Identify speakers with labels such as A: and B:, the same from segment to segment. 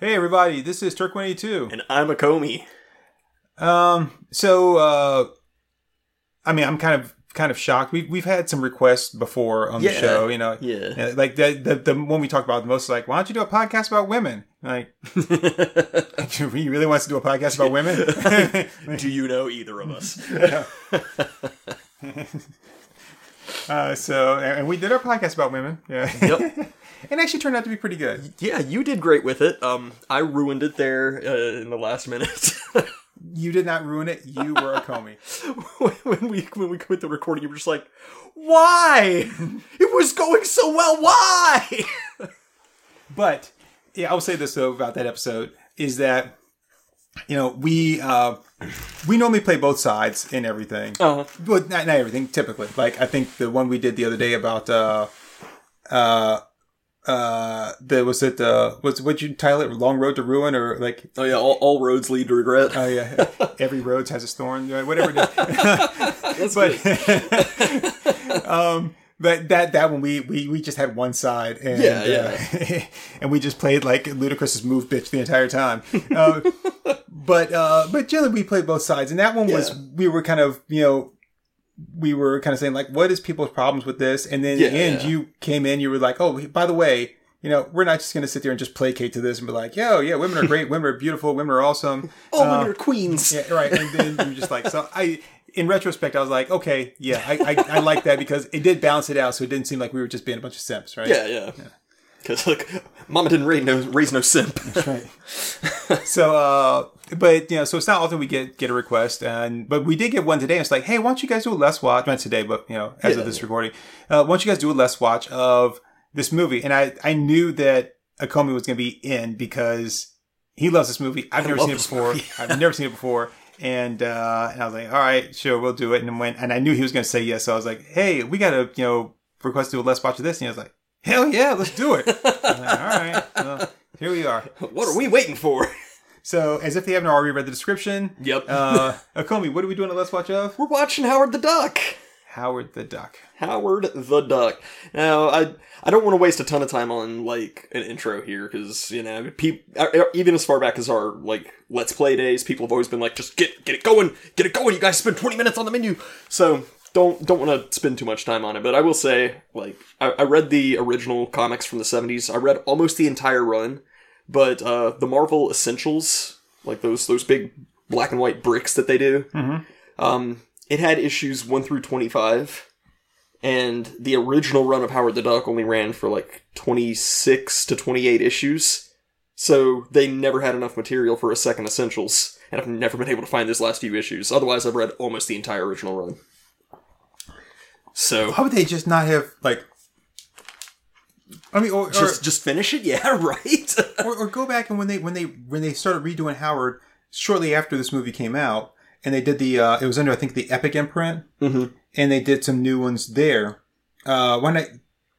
A: Hey everybody, this is Turk182.
B: And I'm Akomi.
A: Um, so uh, I mean, I'm kind of kind of shocked. We've we've had some requests before on the show. You know,
B: Yeah.
A: Like the, the the one we talked about the most is like, why don't you do a podcast about women? Like, you really wants to do a podcast about women?
B: Do you know either of us?
A: uh, so, and and we did our podcast about women. Yeah,
B: Yep.
A: And actually turned out to be pretty good.
B: yeah, you did great with it. Um, I ruined it there uh, in the last minute.
A: You did not ruin it. You were a Comey.
B: when we when we quit the recording, you were just like, "Why? it was going so well. Why?"
A: But yeah, I will say this though about that episode is that you know we uh, we normally play both sides in everything.
B: Uh-huh.
A: But not, not everything. Typically, like I think the one we did the other day about uh uh uh the was it uh was what you title it Long Road to Ruin or like
B: Oh yeah, all, all roads lead to regret.
A: oh yeah every road has its thorn whatever it is.
B: That's
A: but um but that that one we we we just had one side and
B: Yeah, yeah.
A: uh, and we just played like Ludacris's move bitch the entire time uh, but uh but generally we played both sides and that one was we were kind of you know we were kind of saying like what is people's problems with this and then in the end
B: yeah.
A: you came in you were like oh by the way you know, we're not just going to sit there and just placate to this and be like, yo, yeah, women are great, women are beautiful, women are awesome.
B: All
A: Uh,
B: women are queens.
A: yeah, right. And then you're just like, so I, in retrospect, I was like, okay, yeah, I, I, I like that because it did balance it out, so it didn't seem like we were just being a bunch of simps, right?
B: Yeah, yeah. Because look, Mama didn't raise no raise no simp.
A: Right. so, uh, but you know, so it's not often we get get a request, and but we did get one today. And it's like, hey, why don't you guys do a less watch? Not today, but you know, as
B: Yeah.
A: of this recording, uh, why don't you guys do a less watch of this movie? And I I knew that Akomi was going to be in because he loves this movie. I've never seen it before. I've never seen it before. And uh, and I was like, all right, sure, we'll do it. And when and I knew he was going to say yes, so I was like, hey, we got to you know request to do a less watch of this. And he was like, hell yeah, let's do it. Like, all right, well, here we are.
B: What are we waiting for?
A: So, as if they haven't already read the description,
B: Yep.
A: uh, Akomi, what are we doing a Let's Watch of?
B: We're watching Howard the Duck.
A: Howard the Duck.
B: Howard the Duck. Now, I I don't want to waste a ton of time on like an intro here because you know, peop, uh, even as far back as our like Let's Play days, people have always been like, just get get it going, get it going. You guys spend twenty minutes on the menu, so don't don't want to spend too much time on it. But I will say, like, I, I read the original comics from the seventies. I read almost the entire run, but uh, the Marvel Essentials, like those those big black and white bricks that they do, um, it had issues one through twenty five and the original run of Howard the Duck only ran for like 26 to 28 issues. So they never had enough material for a second Essentials, and I've never been able to find those last few issues. Otherwise, I've read almost the entire original run. So
A: How would they just not have, like, I mean, or, or,
B: just just finish it, yeah, right.
A: or, or go back and when they when they when they started redoing Howard shortly after this movie came out, and they did the uh, it was under I think the Epic imprint,
B: Mhm.
A: and they did some new ones there. Uh, why not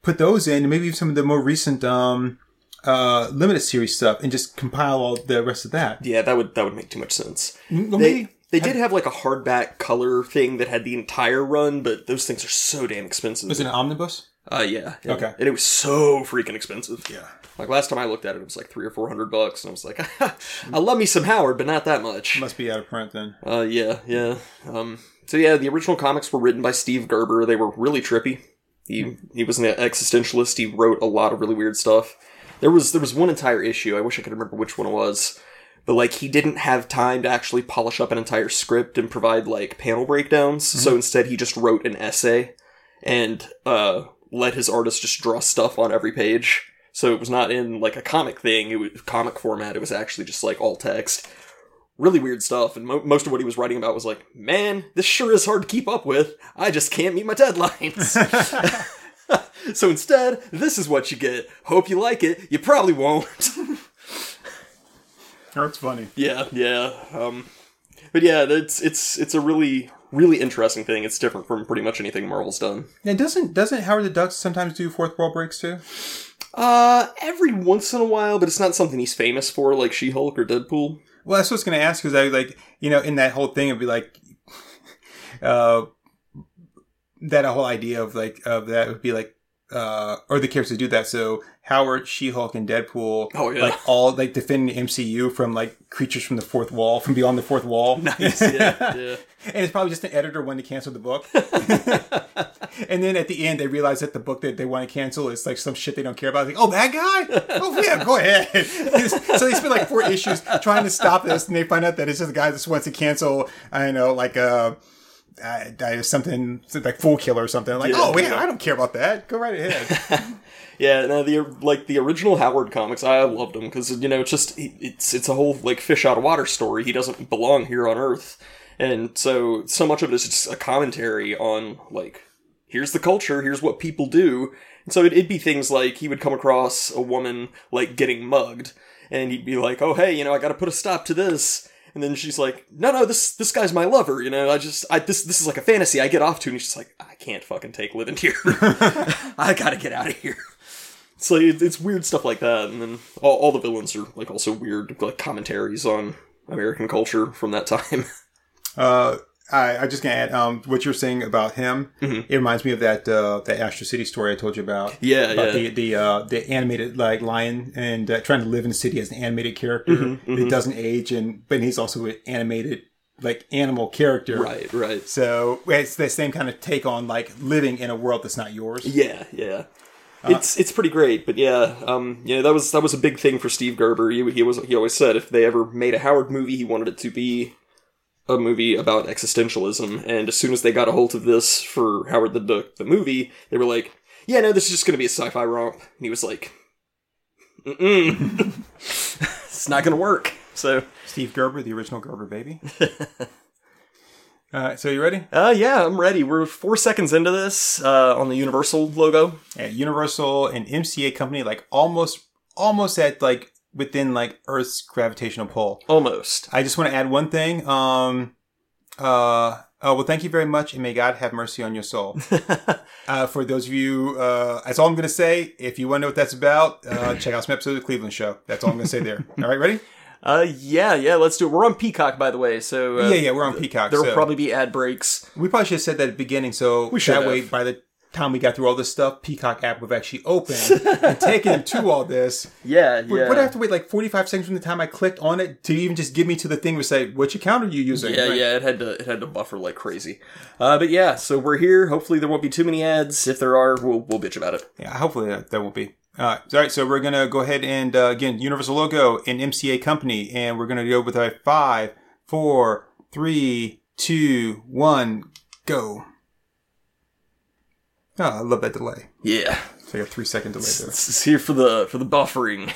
A: put those in, and maybe some of the more recent um, uh, limited series stuff, and just compile all the rest of that?
B: yeah, that would that would make too much sense.
A: Well,
B: They
A: maybe-
B: they did have like a hardback color thing that had the entire run, but those things are so damn expensive.
A: was it an omnibus?
B: Uh, yeah, yeah.
A: Okay.
B: and it was so freaking expensive.
A: Yeah.
B: Like last time I looked at it, it was like three or four hundred bucks, and I was like, I love me some Howard, but not that much.
A: Must be out of print then.
B: Uh, yeah, yeah. Um, so yeah, the original comics were written by Steve Gerber. They were really trippy. He he was an existentialist. He wrote a lot of really weird stuff. There was there was one entire issue. I wish I could remember which one it was. But like he didn't have time to actually polish up an entire script and provide like panel breakdowns. So instead he just wrote an essay and uh let his artist just draw stuff on every page. So it was not in like a comic thing, it was comic format. It was actually just like all text. Really weird stuff, and mo- most of what he was writing about was like, "Man, this sure is hard to keep up with. I just can't meet my deadlines." so instead, this is what you get. Hope you like it. You probably won't.
A: That's funny.
B: yeah, yeah. Um, but yeah, it's it's it's a really really interesting thing. It's different from pretty much anything Marvel's done.
A: And doesn't doesn't Howard the Duck sometimes do fourth wall breaks too?
B: Uh, every once in a while, but it's not something he's famous for, like She Hulk or Deadpool.
A: Well, that's what I was going to ask because I like you know in that whole thing it'd be like, uh, that whole idea of like of that would be like uh, or the characters do that. So Howard, She Hulk, and Deadpool,
B: Oh, yeah.
A: like all like defending the MCU from like creatures from the fourth wall, from beyond the fourth wall.
B: Nice, yeah, yeah.
A: And it's probably just an editor wanting to cancel the book. and then at the end, they realize that the book that they want to cancel is like some shit they don't care about. Like, oh, that guy? Oh, yeah, go ahead. so they spend like four issues trying to stop this, and they find out that it's just a guy that just wants to cancel, I don't know, like uh, uh, uh, something like Full Killer or something. Like,
B: Yeah,
A: oh, yeah,
B: yeah.
A: I don't care about that. Go right ahead.
B: Yeah, no, the like the original Howard comics, I loved them because you know it's just it's it's a whole like fish out of water story. He doesn't belong here on Earth, and so so much of it is just a commentary on like here's the culture, here's what people do. And so it, it'd be things like he would come across a woman like getting mugged, and he'd be like, "Oh hey, you know I got to put a stop to this." And then she's like, "No, no, this this guy's my lover. You know, I just I this this is like a fantasy I get off to." And he's just like, "I can't fucking take living here. I gotta get out of here." So it, it's weird stuff like that, and then all, all the villains are like also weird like commentaries on American culture from that time.
A: Uh, I, I just gonna add um, what you're saying about him. It reminds me of that uh, that Astro City story I told you about.
B: Mm-hmm. Yeah,
A: about
B: yeah.
A: the the uh, the animated like lion and uh, trying to live in the city as an animated character.
B: Mm-hmm,
A: It doesn't age, and but he's also an animated like animal character.
B: right, right.
A: So it's the same kind of take on like living in a world that's not yours.
B: Yeah, yeah. It's it's pretty great, but yeah, um, yeah, that was that was a big thing for Steve Gerber. He, he was he always said if they ever made a Howard movie, he wanted it to be a movie about existentialism. And as soon as they got a hold of this for Howard the Duck, the movie, they were like, "Yeah, no, this is just going to be a sci-fi romp." And he was like, "Mm, it's not going to work." So,
A: Steve Gerber, the original Gerber baby. All right, so you ready?
B: uh, yeah, I'm ready. We're four seconds into this uh, on the Universal logo.
A: Yeah, Universal and MCA company like almost almost at like within like Earth's gravitational pull.
B: Almost.
A: I just want to add one thing. Um, uh, oh well, thank you very much, and may God have mercy on your soul. uh, for those of you, uh, that's all I'm going to say. If you want to know what that's about, uh, check out some episodes of the Cleveland Show. That's all I'm going to say there. All right, ready?
B: Uh, yeah, yeah, let's do it. We're on Peacock, by the way, so uh,
A: yeah, yeah, we're on Peacock.
B: There will
A: so-
B: probably be ad breaks.
A: We probably should have said that at the beginning, so we
B: should
A: that way, by the time we got through all this stuff, Peacock app would have actually opened and taken to all this.
B: Yeah,
A: Would, would I have to wait like 45 seconds from the time I clicked on it to even just give me to the thing to say, which account are you using?
B: Yeah,
A: Like,
B: yeah, it had to it had to buffer like crazy. Uh, but yeah, so we're here. Hopefully, there won't be too many ads. If there are, we'll we'll bitch about it.
A: Yeah, hopefully that, that won't be. Uh, all right, so we're going to go ahead and, uh, again, Universal logo and MCA company, and we're going to go with a five, four, three, two, one, go. Oh, I love that delay.
B: Yeah,
A: So you have three second delay there.
B: this is here for the for the buffering.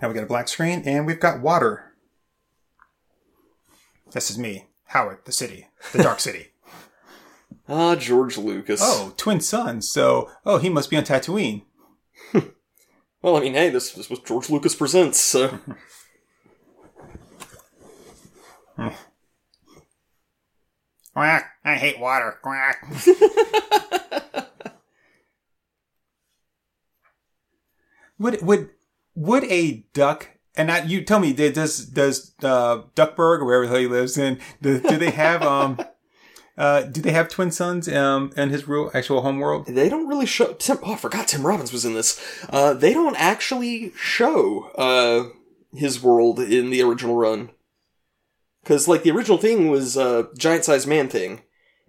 A: Now we got a black screen and we've got water. This is me, Howard, the city, the dark city.
B: Ah, George Lucas.
A: Oh, twin suns. So, oh, he must be on Tatooine.
B: well, I mean, hey, this this was George Lucas presents. So
A: Quack! I hate water. Quack! would would would a duck? And not, you tell me, does does uh, Duckburg or wherever the hell he lives in? Do, do they have um? Uh, do they have twin suns um in his real actual home world?
B: they don't really show. Tim, oh, I forgot Tim Robbins was in this. Uh, they don't actually show uh his world in the original run. Because like the original thing was a giant sized man thing,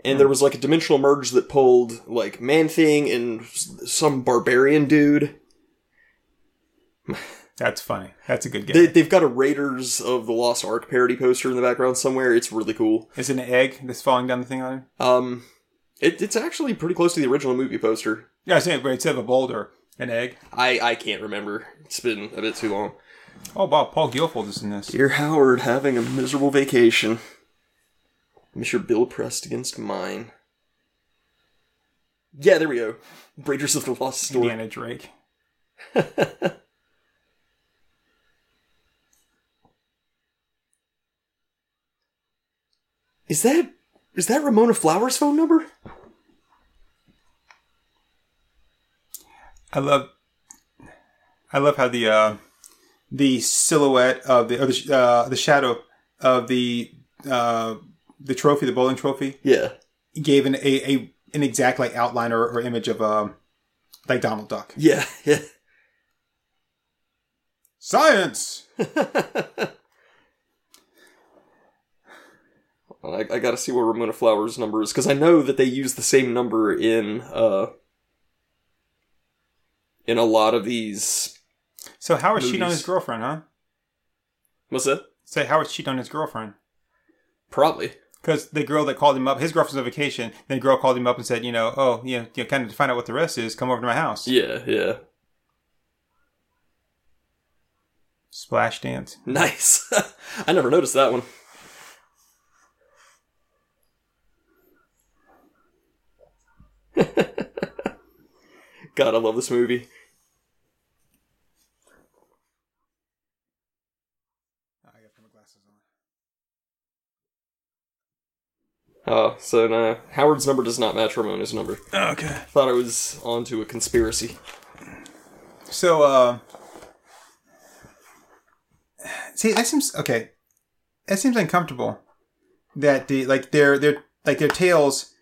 B: and there was like a dimensional merge that pulled like man thing and s- some barbarian dude.
A: That's funny. That's a good game.
B: They, they've got a Raiders of the Lost Ark parody poster in the background somewhere. It's really cool.
A: Is it an egg that's falling down the thing on him?
B: Um, it, it's actually pretty close to the original movie poster.
A: Yeah, I was saying, but instead of a boulder, an egg.
B: I I can't remember. It's been a bit too long.
A: Oh, wow, Paul Guilfoyle is in this.
B: Dear Howard, having a miserable vacation. Mr. bill pressed against mine. Yeah, there we go. Raiders of the Lost Story.
A: Indiana Drake.
B: Is that is that Ramona Flowers' phone number?
A: I love, I love how the uh, the silhouette of the or the, uh, the shadow of the uh, the trophy, the bowling trophy,
B: Yeah.
A: gave an a, a an exact like outline or, or image of um like Donald Duck.
B: Yeah, yeah.
A: Science.
B: I, I got to see what Ramona Flowers' number is because I know that they use the same number in uh in a lot of these.
A: So cheating on
B: Movies.
A: his girlfriend, huh?
B: What's that?
A: Say Howard she on his girlfriend.
B: Probably.
A: Because the girl that called him up, his girlfriend's on vacation. Then the girl called him up and said, you know, oh, you know, you know, kind of to find out what the rest is, come over to my house.
B: Yeah, yeah.
A: Splash dance.
B: Nice. I never noticed that one. God, I love this movie.
A: I gotta put my glasses
B: Oh, so no, Howard's number does not match Ramona's number.
A: Okay.
B: Thought I was onto a conspiracy.
A: So, uh, see, that seems okay. That seems uncomfortable. That the like their their like their tails,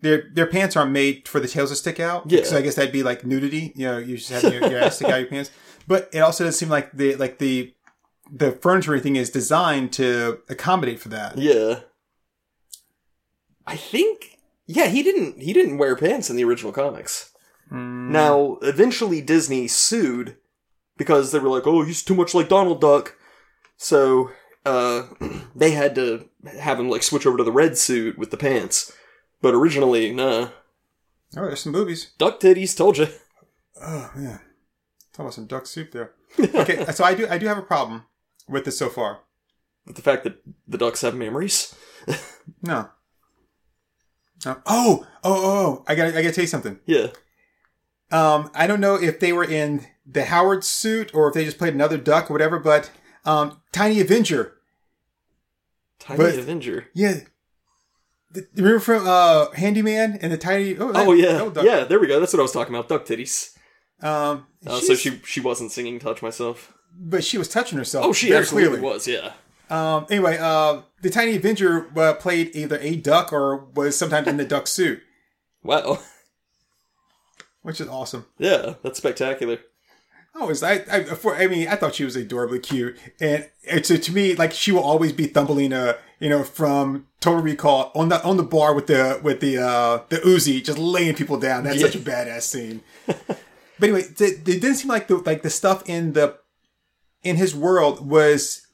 A: their their pants aren't made for the tails to stick out.
B: Yeah.
A: So I guess that'd be like nudity. You know, you just have your, your ass stick out your pants. But it also does seem like the like the the furniture thing is designed to accommodate for that.
B: Yeah. I think yeah, he didn't he didn't wear pants in the original comics.
A: Mm,
B: Now, eventually Disney sued because they were like, "Oh, he's too much like Donald Duck." So, uh they had to have him like switch over to the red suit with the pants. But originally, nah.
A: Oh, there's some boobies.
B: Duck titties, told you.
A: Oh man, talk about some duck soup there. Okay, so I do I do have a problem with this so far.
B: With the fact that the ducks have memories.
A: No. No. Oh, oh, oh, oh! I got, I got to tell you something.
B: Yeah.
A: Um, I don't know if they were in the Howard suit or if they just played another duck or whatever, but um, Tiny Avenger.
B: Tiny
A: But-
B: Avenger.
A: Yeah. The, remember from uh, Handyman and the tiny? Oh,
B: Oh yeah, yeah. There we go. That's what I was talking about. Duck titties.
A: Um,
B: Uh, so she she wasn't singing "Touch Myself."
A: But she was touching herself.
B: Oh, she absolutely
A: clearly.
B: was. Yeah.
A: Um, anyway, uh, the Tiny Avenger uh, played either a duck or was sometimes in the duck suit,
B: Wow.
A: which is awesome.
B: Yeah, that's spectacular.
A: I was I I, for, I mean I thought she was adorably cute, and it's to me like she will always be Thumbelina, you know, from Total Recall on the on the bar with the with the uh the Uzi just laying people down. That's
B: Yeah.
A: such a badass scene. but anyway, it didn't seem like the like the stuff in the in his world was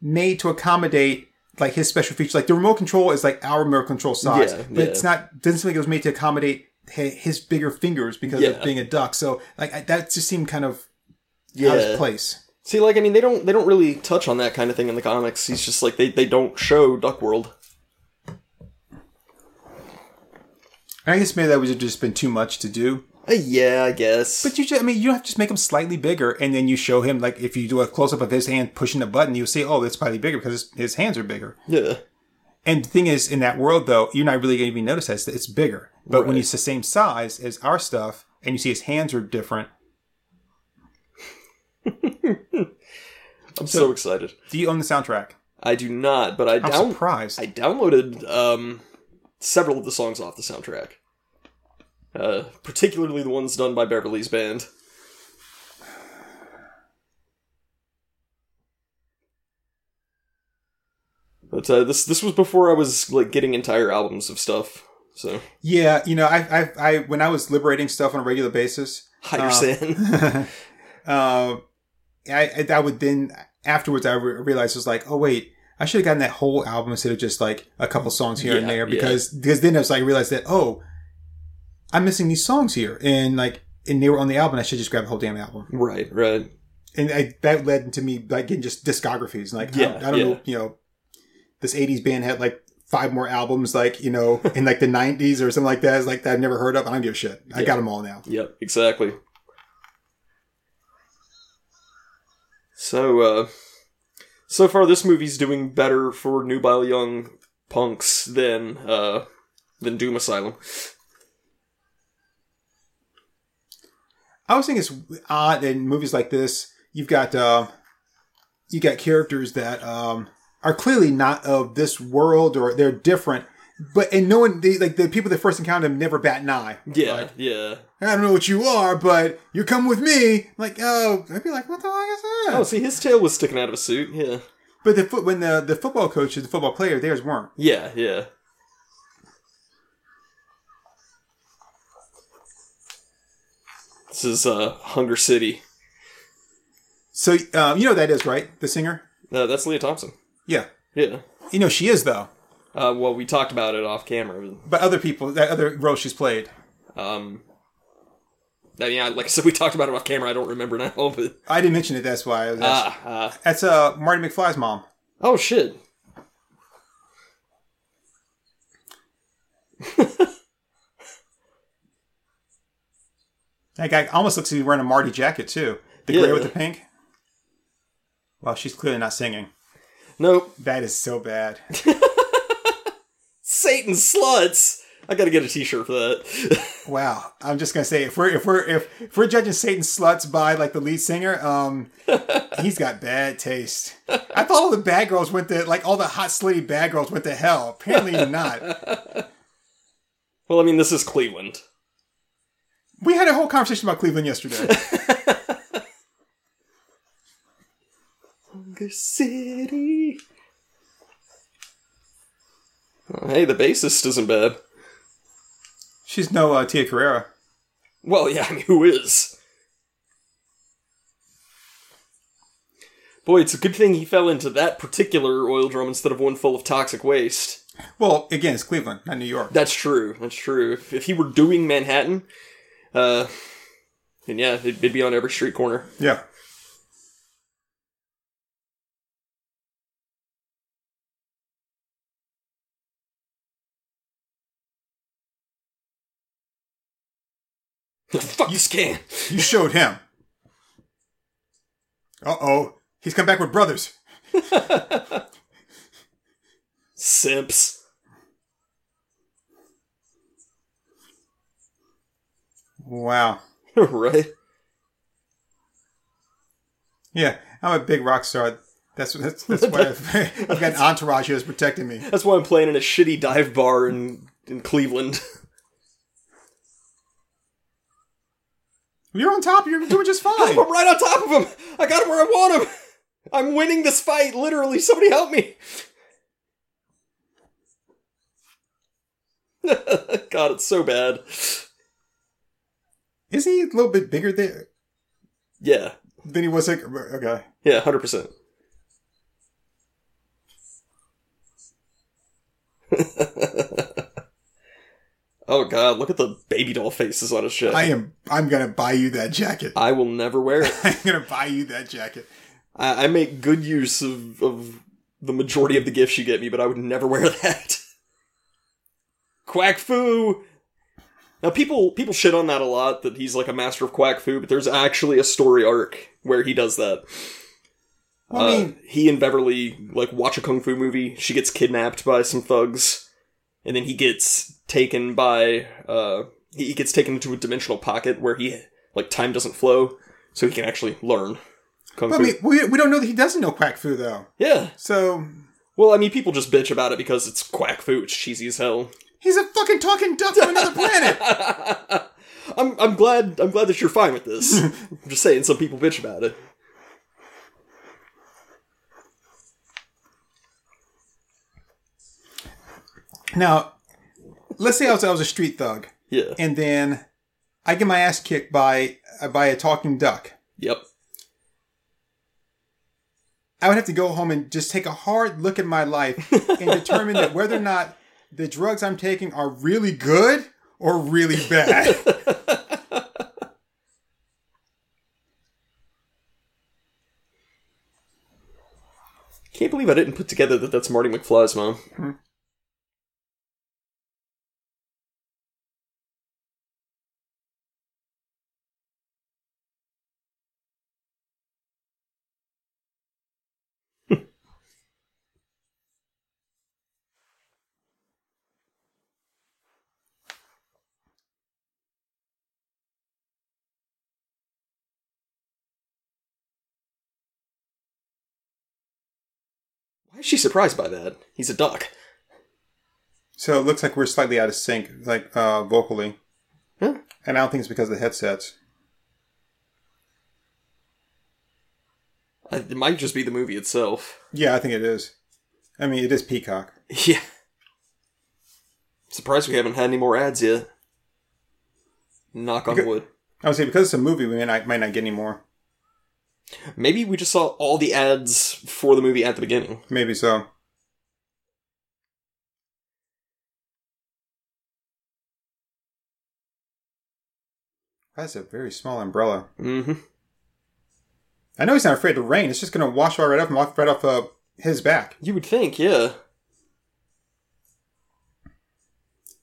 A: made to accommodate like his special features. Like the remote control is like our remote control size,
B: Yeah,
A: but
B: yeah.
A: it's not. Doesn't seem like it was made to accommodate his bigger fingers because
B: Yeah.
A: of being a duck. So like that just seemed kind of out of place.
B: See, like I mean, they don't they don't really touch on that kind of thing in the comics. He's just like they they don't show Duck World.
A: I guess maybe that would have just been too much to do.
B: Uh, yeah, I guess.
A: But you just, I mean, you have to just make him slightly bigger, and then you show him like if you do a close up of his hand pushing a button, you'll see, oh, it's probably bigger because his, his hands are bigger.
B: yeah.
A: And the thing is, in that world though, you're not really going to even notice that it's, it's bigger. But when it's the same size as our stuff, and you see his hands are different,
B: I'm so, excited.
A: do you own the soundtrack?
B: I do not, but I
A: I'm
B: down
A: surprised.
B: I downloaded um several of the songs off the soundtrack. Uh, particularly the ones done by Beverly's band. But uh, this this was before I was like getting entire albums of stuff. So
A: yeah, you know, I, I, I, when I was liberating stuff on a regular basis,
B: higher
A: Uh,
B: San.
A: uh, I, I would then afterwards I re- realized it was like, oh wait, I should have gotten that whole album instead of just like a couple songs here and
B: Yeah,
A: there
B: yeah.
A: because because then I was like I realized that oh, I'm missing these songs here and like and they were on the album. I should just grab the whole damn album.
B: right, right.
A: And I, that led to me like getting just discographies. Like I
B: Yeah,
A: don't, I don't
B: yeah.
A: know, you know, this '80s band had like five more albums, like you know, in like the '90s or something like that. It's like that I've never heard of. I don't give a shit. I
B: Yeah.
A: got them all now.
B: Yep, exactly. So, uh, so far this movie's doing better for nubile young punks than, uh, than Doom Asylum.
A: I always think it's odd in movies like this. You've got uh, you got characters that um, are clearly not of this world, or they're different, but and no one they, like the people that first encounter him never bat an eye.
B: Yeah,
A: Like,
B: yeah.
A: I don't know what you are, but you're coming with me. Like, oh, I'd be like, what the fuck is that?
B: Oh, see, his tail was sticking out of a suit. Yeah,
A: But the foot when the the football coaches, the football player, theirs weren't.
B: yeah, yeah. This is uh, Hunger City.
A: So um, you know that is right? The singer.
B: Uh, that's Lea Thompson.
A: Yeah,
B: Yeah.
A: you know she is though.
B: Uh, well, we talked about it off camera.
A: But other people, that other role she's played,
B: Um, I mean, I- like I said, we talked about it off camera. I don't remember now, but
A: I didn't mention it. That's why. I was
B: ah, ah.
A: that's uh Marty McFly's mom.
B: oh shit.
A: That guy almost looks like he's wearing a Marty jacket too. The
B: Yeah.
A: gray with the pink. Well, she's clearly not singing.
B: Nope.
A: That is so bad.
B: Satan sluts. I gotta get a T-shirt for that.
A: Wow. I'm just gonna say if we're if we're if, if we're judging Satan sluts by like the lead singer, um, he's got bad taste. I thought all the bad girls went to like all the hot slutty bad girls went to hell. Apparently not.
B: well, I mean, this is Cleveland.
A: We had a whole conversation about Cleveland yesterday.
B: Hunger City. Oh, hey, the bassist isn't bad.
A: She's no uh, Tia Carrere.
B: Well, yeah, I mean, who is? Boy, it's a good thing he fell into that particular oil drum instead of one full of toxic waste.
A: Well, again, it's Cleveland, not New York.
B: That's true. That's true. If, if he were doing Manhattan, uh, and yeah, it'd, it'd be on every street corner.
A: Yeah.
B: The fuck you, scan.
A: You showed him. Uh oh. He's come back with brothers.
B: Simps.
A: Wow.
B: right?
A: Yeah, I'm a big rock star. That's that's that's why I've, I've got an entourage here that's protecting me.
B: That's why I'm playing in a shitty dive bar in in Cleveland.
A: You're on top. You're doing just fine.
B: I'm right on top of him. I got him where I want him. I'm winning this fight. Literally, somebody help me. God, it's so bad.
A: Isn't he a little bit bigger there
B: Yeah,
A: than he was? Like, okay.
B: yeah, hundred percent. Oh god, look at the baby doll faces on his chest.
A: I am. I'm gonna buy you that jacket.
B: I will never wear it.
A: I'm gonna buy you that jacket.
B: I, I make good use of, of the majority of the gifts you get me, but I would never wear that. Quack Fu. Now people people shit on that a lot that he's like a master of Quack Fu, but there's actually a story arc where he does that.
A: I
B: Uh,
A: mean,
B: he and Beverly like watch a kung fu movie. She gets kidnapped by some thugs, and then he gets taken by uh he gets taken into a dimensional pocket where he like time doesn't flow, so he can actually learn kung fu.
A: I mean, we, we don't know that he doesn't know quack fu though.
B: yeah.
A: So
B: Well, I mean, people just bitch about it because it's quack fu. It's cheesy as hell.
A: He's a fucking talking duck from another planet.
B: I'm I'm glad I'm glad that you're fine with this. I'm just saying, some people bitch about it.
A: Now, let's say I was I was a street thug,
B: Yeah.
A: and then I get my ass kicked by by a talking duck.
B: Yep.
A: I would have to go home and just take a hard look at my life and determine that whether or not the drugs I'm taking are really good or really bad.
B: Can't believe I didn't put together that that's Marty McFly's mom. Mm-hmm. Why is she surprised by that? He's a duck.
A: So it looks like we're slightly out of sync, like uh, vocally,
B: Yeah.
A: and I don't think it's because of the headsets.
B: It might just be the movie itself.
A: Yeah, I think it is. I mean, it is Peacock.
B: Yeah. Surprised we haven't had any more ads yet. Knock on
A: Okay.
B: wood.
A: I would say because it's a movie, we might not, might not get any more.
B: Maybe we just saw all the ads for the movie at the beginning.
A: Maybe so. That's a very small umbrella.
B: Mm-hmm.
A: I know he's not afraid of rain. It's just going to wash right and walk right off uh, his back.
B: You would think, yeah.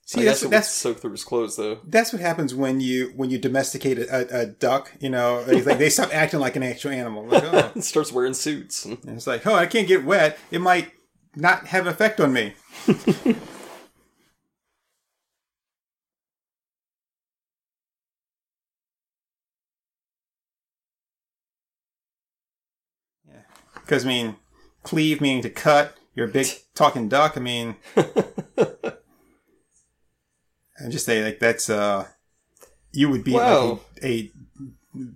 A: See,
B: I
A: that's that's
B: would soak through his clothes, though.
A: that's what happens when you when you domesticate a, a, a duck. You know, like they stop acting like an actual animal. Like, oh.
B: It starts wearing suits. And
A: And it's like, oh, I can't get wet. It might not have an effect on me. yeah, because I mean, cleave meaning to cut. You're a big talking duck. I mean, and just say like that's uh, you would be
B: Wow.
A: like a, a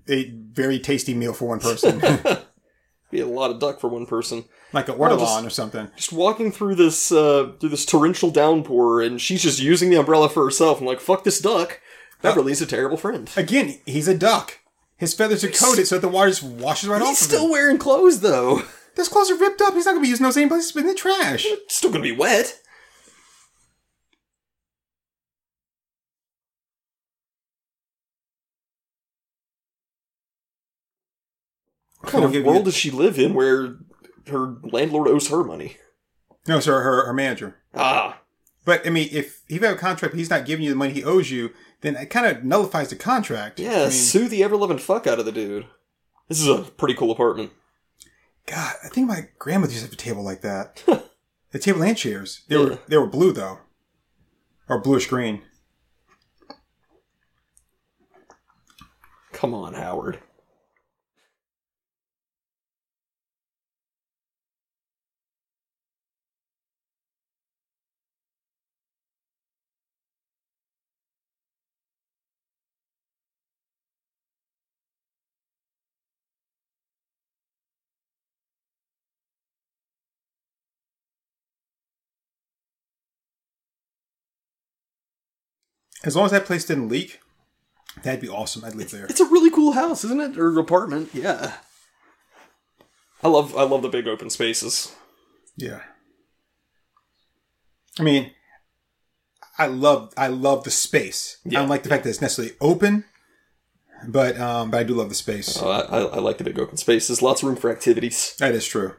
A: a very tasty meal for one person,
B: be a lot of duck for one person.
A: like an
B: Well,
A: ortolan or something.
B: Just walking through this uh, through this torrential downpour, and she's just using the umbrella for herself. I'm like, fuck this duck. Beverly's a terrible friend.
A: Again, he's a duck. His feathers are coated so that the water just washes right off.
B: He's
A: off
B: still
A: of him.
B: wearing clothes, though.
A: His clothes are ripped up. He's not going to be using those same places in the trash.
B: Still gonna be wet. Kind of world does she live in where her landlord owes her money?
A: No, sir, her, her manager.
B: Ah,
A: But, I mean, if you have a contract but he's not giving you the money he owes you, then it kind of nullifies the contract.
B: yeah,
A: I mean,
B: sue the ever loving fuck out of the dude. This is a pretty cool apartment.
A: God, I think my grandmother used to have a table like that. the table and chairs. They
B: Yeah.
A: were they were blue, though. Or bluish green.
B: Come on, Howard.
A: As long as that place didn't leak, that'd be awesome. I'd live there.
B: It's a really cool house, isn't it? Or apartment? Yeah. I love I love the big open spaces.
A: Yeah. I mean, I love I love the space. I don't like the fact that it's necessarily open, but um, but I do love the space.
B: Oh, I, I, I like the big open spaces. Lots of room for activities.
A: That is true.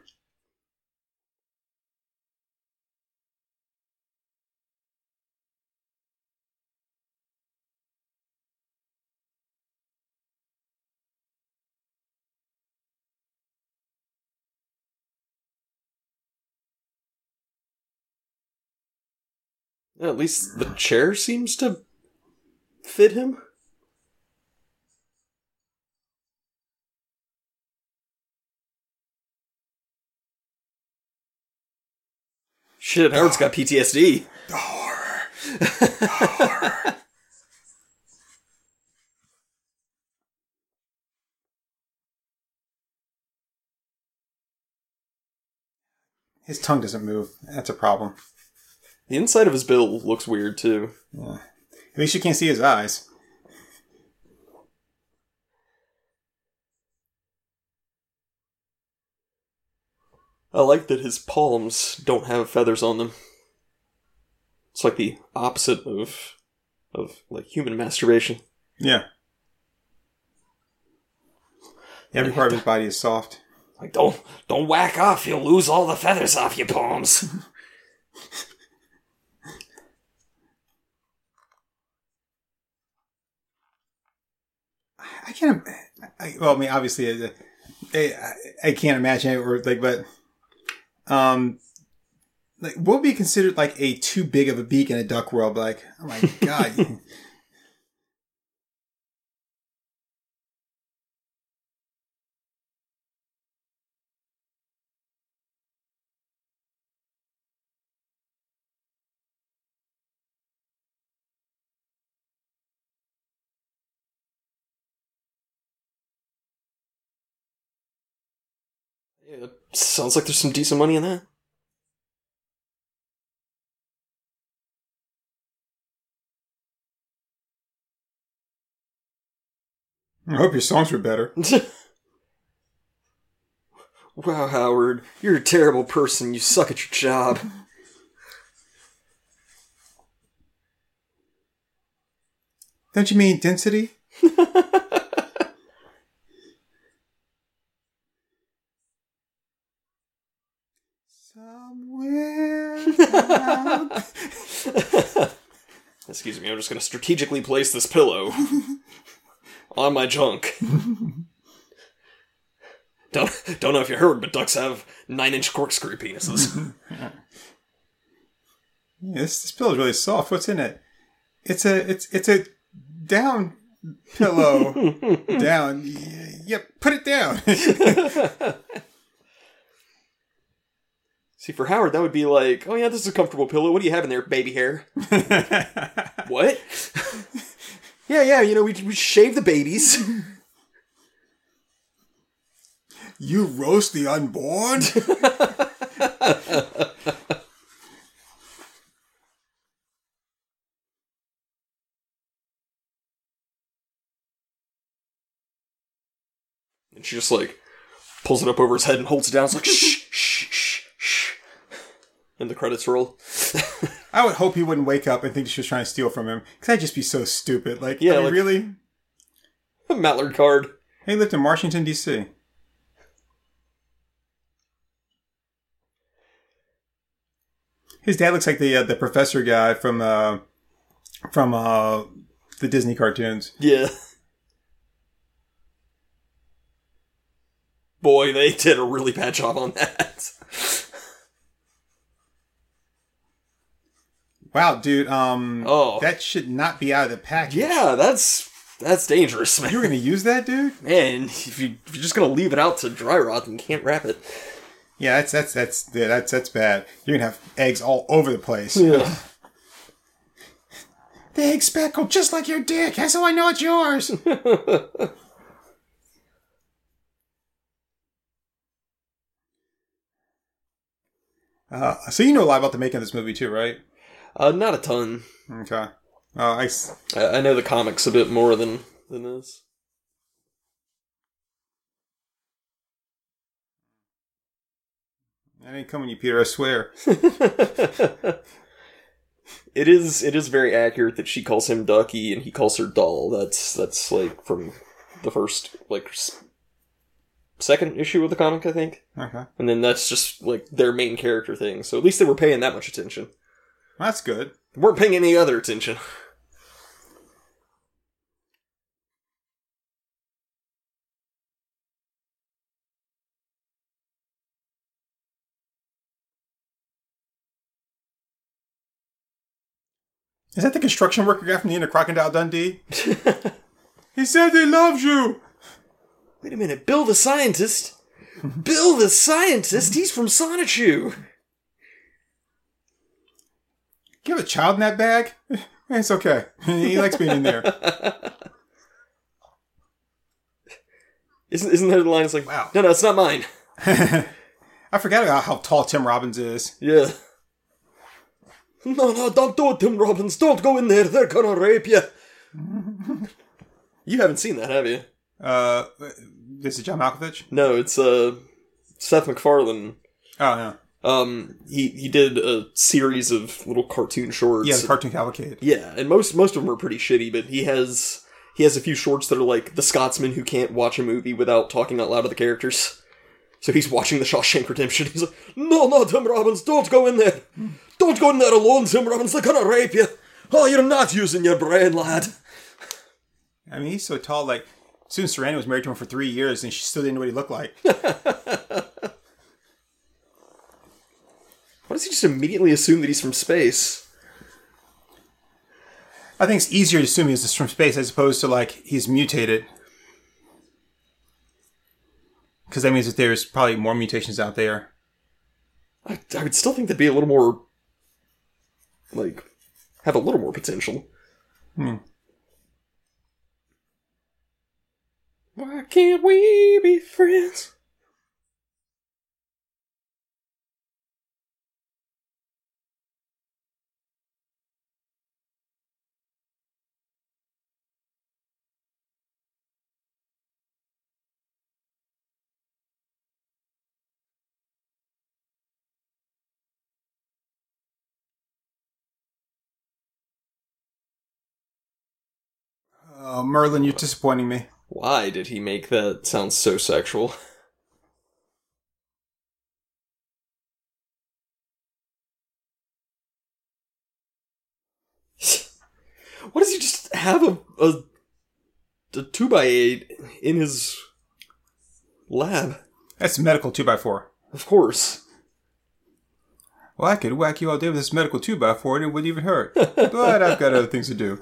B: At least the chair seems to fit him. Shit, Howard's got PTSD. The horror!
A: His tongue doesn't move. That's a problem.
B: The inside of his bill looks weird too.
A: At least you can't see his eyes.
B: I like that his palms don't have feathers on them. It's like the opposite of of like human masturbation.
A: Yeah. Every part of his body is soft.
B: Like don't don't whack off, you'll lose all the feathers off your palms.
A: I can't. I, well, I mean, obviously, uh, I, I, can't imagine it, or like, but, um, like, what would be considered like a too big of a beak in a duck world? Like, oh my god,
B: sounds like there's some decent money in that.
A: I hope your songs were better.
B: wow, Howard, you're a terrible person. You suck at your job.
A: Don't you mean density? Somewhere. out-
B: Excuse me, I'm just gonna strategically place this pillow on my junk. don't don't know if you heard, but ducks have nine inch corkscrew penises.
A: Yeah, this this pillow is really soft. What's in it? It's a it's it's a down pillow. down. Yep, put it down.
B: See, for Howard, that would be like, oh yeah, this is a comfortable pillow. What do you have in there, baby hair? What? yeah, yeah, you know, we, we shave the babies.
A: you roast the unborn.
B: And she just like pulls it up over his head and holds it down. It's like shh, shh, shh, shh. And the credits roll.
A: I would hope he wouldn't wake up and think she was trying to steal from him. Because I'd just be so stupid. Like,
B: Yeah,
A: I mean,
B: like-
A: really?
B: Mallard card.
A: He lived in Washington D.C. His dad looks like the uh, the professor guy from uh, from uh, the Disney cartoons.
B: Yeah. Boy, they did a really bad job on that.
A: Wow, dude, um,
B: Oh.
A: that should not be out of the package.
B: Yeah, that's that's dangerous, man.
A: You're gonna use that, dude?
B: Man, if, you, if you're just gonna leave it out to dry rot, then you can't wrap it.
A: Yeah, that's that's that's that's that's bad. You're gonna have eggs all over the place.
B: Yeah.
A: The egg speckled just like your dick. That's how I know it's yours. uh, so you know a lot about the making of this movie too, right?
B: Uh, not a ton.
A: Okay. Uh, I, s-
B: I, I know the comics a bit more than than this.
A: I ain't coming, you Peter. I swear.
B: it is it is very accurate that she calls him Ducky and he calls her Doll. That's that's like from the first like s- second issue of the comic, I think.
A: Okay,
B: And then that's just like their main character thing. So at least they were paying that much attention.
A: That's good.
B: Weren't paying any other attention.
A: Is that the construction worker guy from the end of Crocodile Dundee? he said he loves you.
B: Wait a minute, Bill the scientist. Bill the scientist. He's from Sonichu.
A: You have a child in that bag? It's okay. he likes being in there.
B: Isn't isn't there the line? It's like,
A: Wow.
B: no, no, it's not mine.
A: I forgot about how tall Tim Robbins is.
B: Yeah. No, no, don't do it, Tim Robbins. Don't go in there. They're gonna rape you. you haven't seen that, have you?
A: Uh, this is John Malkovich.
B: No, it's uh Seth MacFarlane.
A: Oh no,
B: Um, he he did a series of little cartoon shorts.
A: yeah, the cartoon cavalcade.
B: Yeah, and most most of them are pretty shitty, but he has he has a few shorts that are like the Scotsman who can't watch a movie without talking out loud to the characters. So he's watching the Shawshank Redemption. He's like, "No, no, Tim Robbins, don't go in there. Don't go in there alone, Tim Robbins. They're gonna rape you. Oh, you're not using your brain, lad."
A: I mean, he's so tall. Like Susan Sarandon was married to him for three years, and she still didn't know what he looked like.
B: Why does he just immediately assume that he's from space?
A: I think it's easier to assume he's from space as opposed to like he's mutated. Because that means that there's probably more mutations out there.
B: I, I would still think that'd be a little more, like, have a little more potential.
A: Hmm.
B: Why can't we be friends?
A: Oh, Merlin, you're disappointing me.
B: Why did he make that sound so sexual? What does he just have a a, a two by eight in his lab?
A: That's medical 2x4.
B: Of course.
A: Well, I could whack you all day with this medical 2x4 and it wouldn't even hurt. but I've got other things to do.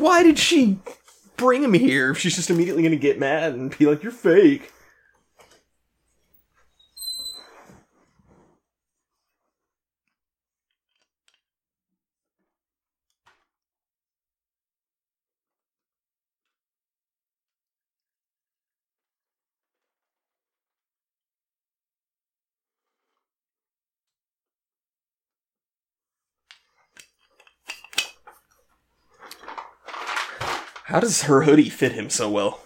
B: Why did she bring him here? if She's just immediately gonna get mad and be like, "You're fake." How does her hoodie fit him so well?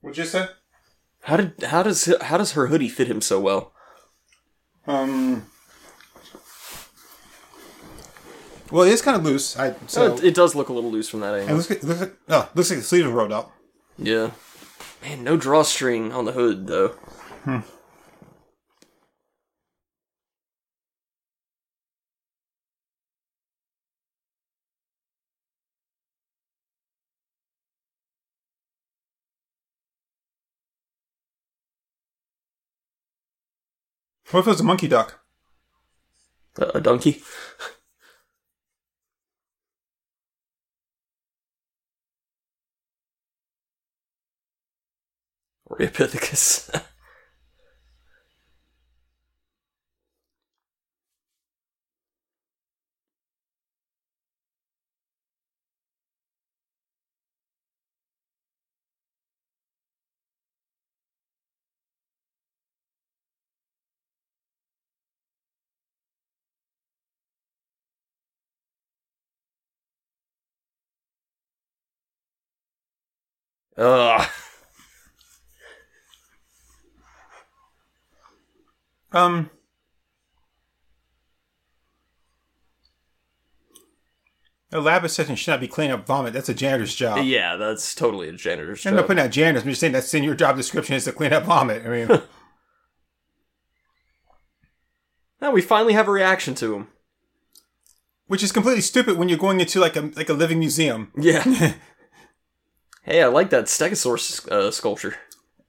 A: What'd you say?
B: How did how does how does her hoodie fit him so well?
A: Um. Well, it is kind of loose. I so
B: Oh, it, it does look a little loose from that
A: it
B: angle.
A: looks like, looks like oh, looks like the sleeves are rolled up.
B: Yeah. Man, no drawstring on the hood though.
A: What if it was a monkey duck?
B: A, a donkey. Or Ugh.
A: Um. A lab assistant should not be cleaning up vomit. That's a janitor's job.
B: Yeah, that's totally a janitor's
A: I'm not
B: job.
A: putting out janitors. I'm just saying that's in your job description is to clean up vomit. I mean,
B: Now we finally have a reaction to him.
A: which is completely stupid when you're going into like a like a living museum.
B: Yeah. hey, I like that Stegosaurus uh, sculpture.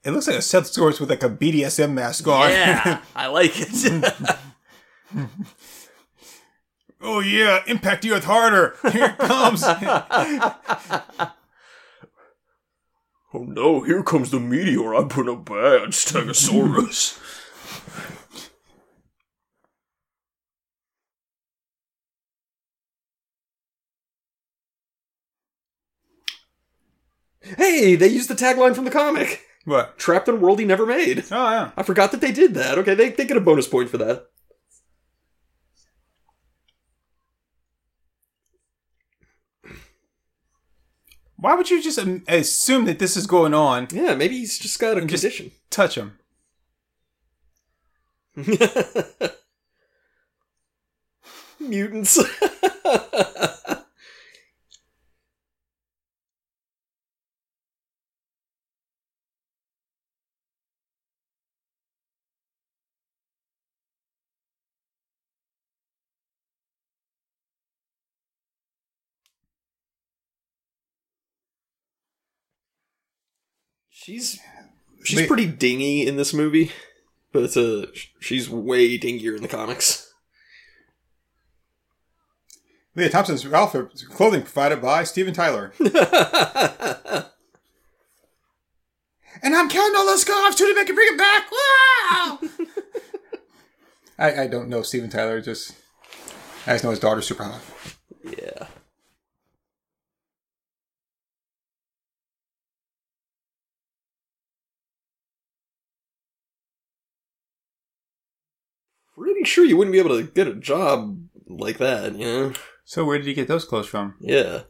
A: It looks like a Stegosaurus with like a BDSM mask on.
B: Yeah, I like it.
A: oh yeah, impact the earth harder. Here it comes.
B: oh no, here comes the meteor. I put a bad Stegosaurus. Hey, they used the tagline from the comic.
A: what?
B: Trapped in a world he never made.
A: Oh yeah.
B: I forgot that they did that. Okay, they, they get a bonus point for that.
A: Why would you just um, assume that this is going on?
B: Yeah, maybe he's just got a
A: just-
B: condition.
A: Touch him.
B: Mutants. she's she's
A: Wait.
B: pretty dingy in this movie, but it's a she's way dingier in the comics.
A: Lea Thompson's outfit clothing provided by Steven Tyler. And I'm counting all those scarves too to make it bring it back. Wow! I, I don't know Steven Tyler, just I just know his daughter's super hot.
B: yeah. Pretty sure you wouldn't be able to get a job like that, you know?
A: So where did he get those clothes from?
B: Yeah.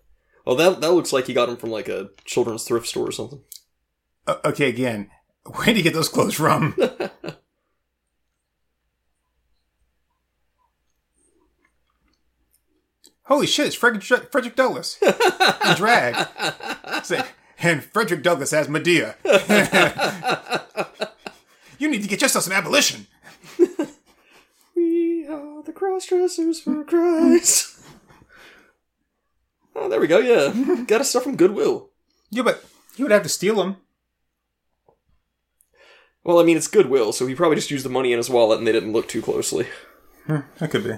B: Well, that that looks like he got them from like a children's thrift store or something.
A: Uh, okay, again, where did he get those clothes from? Holy shit! It's Frederick, Frederick Douglass in drag. Say, and Frederick Douglass as Medea. you need to get yourself some abolition.
B: We are the cross dressers for Christ. oh, there we go. Yeah, got his stuff from Goodwill.
A: Yeah, but he would have to steal them.
B: Well, I mean, it's Goodwill, so he probably just used the money in his wallet and they didn't look too closely.
A: Hmm, that could be.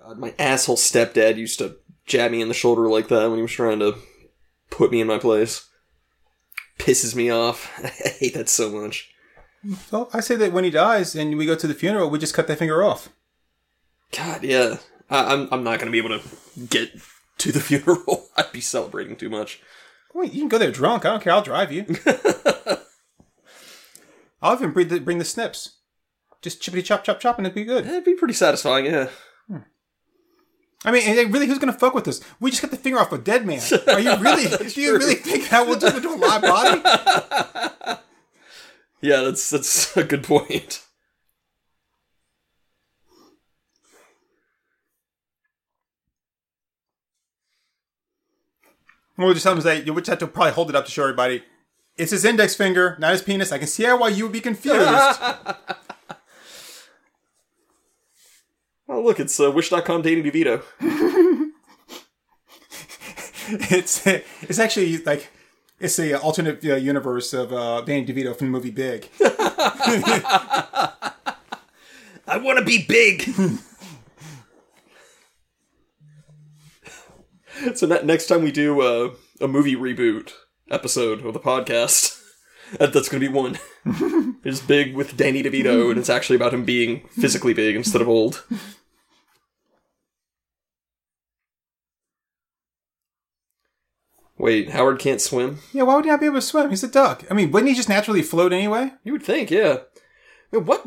B: God, my asshole stepdad used to jab me in the shoulder like that when he was trying to put me in my place. Pisses me off. I hate that so much.
A: So I say that when he dies and we go to the funeral, we just cut that finger off.
B: God, yeah. I, I'm I'm not gonna be able to get to the funeral. I'd be celebrating too much.
A: Wait, you can go there drunk. I don't care. I'll drive you. I'll even bring the, bring the snips. Just chippity chop chop chop and it'd be good.
B: It'd be pretty satisfying, yeah.
A: I mean, really, who's gonna fuck with us? We just cut the finger off a dead man. Are you really? do you
B: true.
A: really think that will do it to a live body?
B: Yeah, that's that's a good point.
A: We'll just tell him that you would have to probably hold it up to show everybody. It's his index finger, not his penis. I can see why you would be confused.
B: Oh, look, it's uh, Wish.com Danny DeVito.
A: it's it's actually like it's a alternate uh, universe of uh, Danny DeVito from the movie Big.
B: I want to be big. so next time we do uh, a movie reboot episode of the podcast, Uh, that's going to be one. it's big with Danny DeVito, and it's actually about him being physically big instead of old. Wait, Howard can't swim?
A: Yeah, why would he not be able to swim? He's a duck. I mean, wouldn't he just naturally float anyway?
B: You would think, yeah. I mean, what?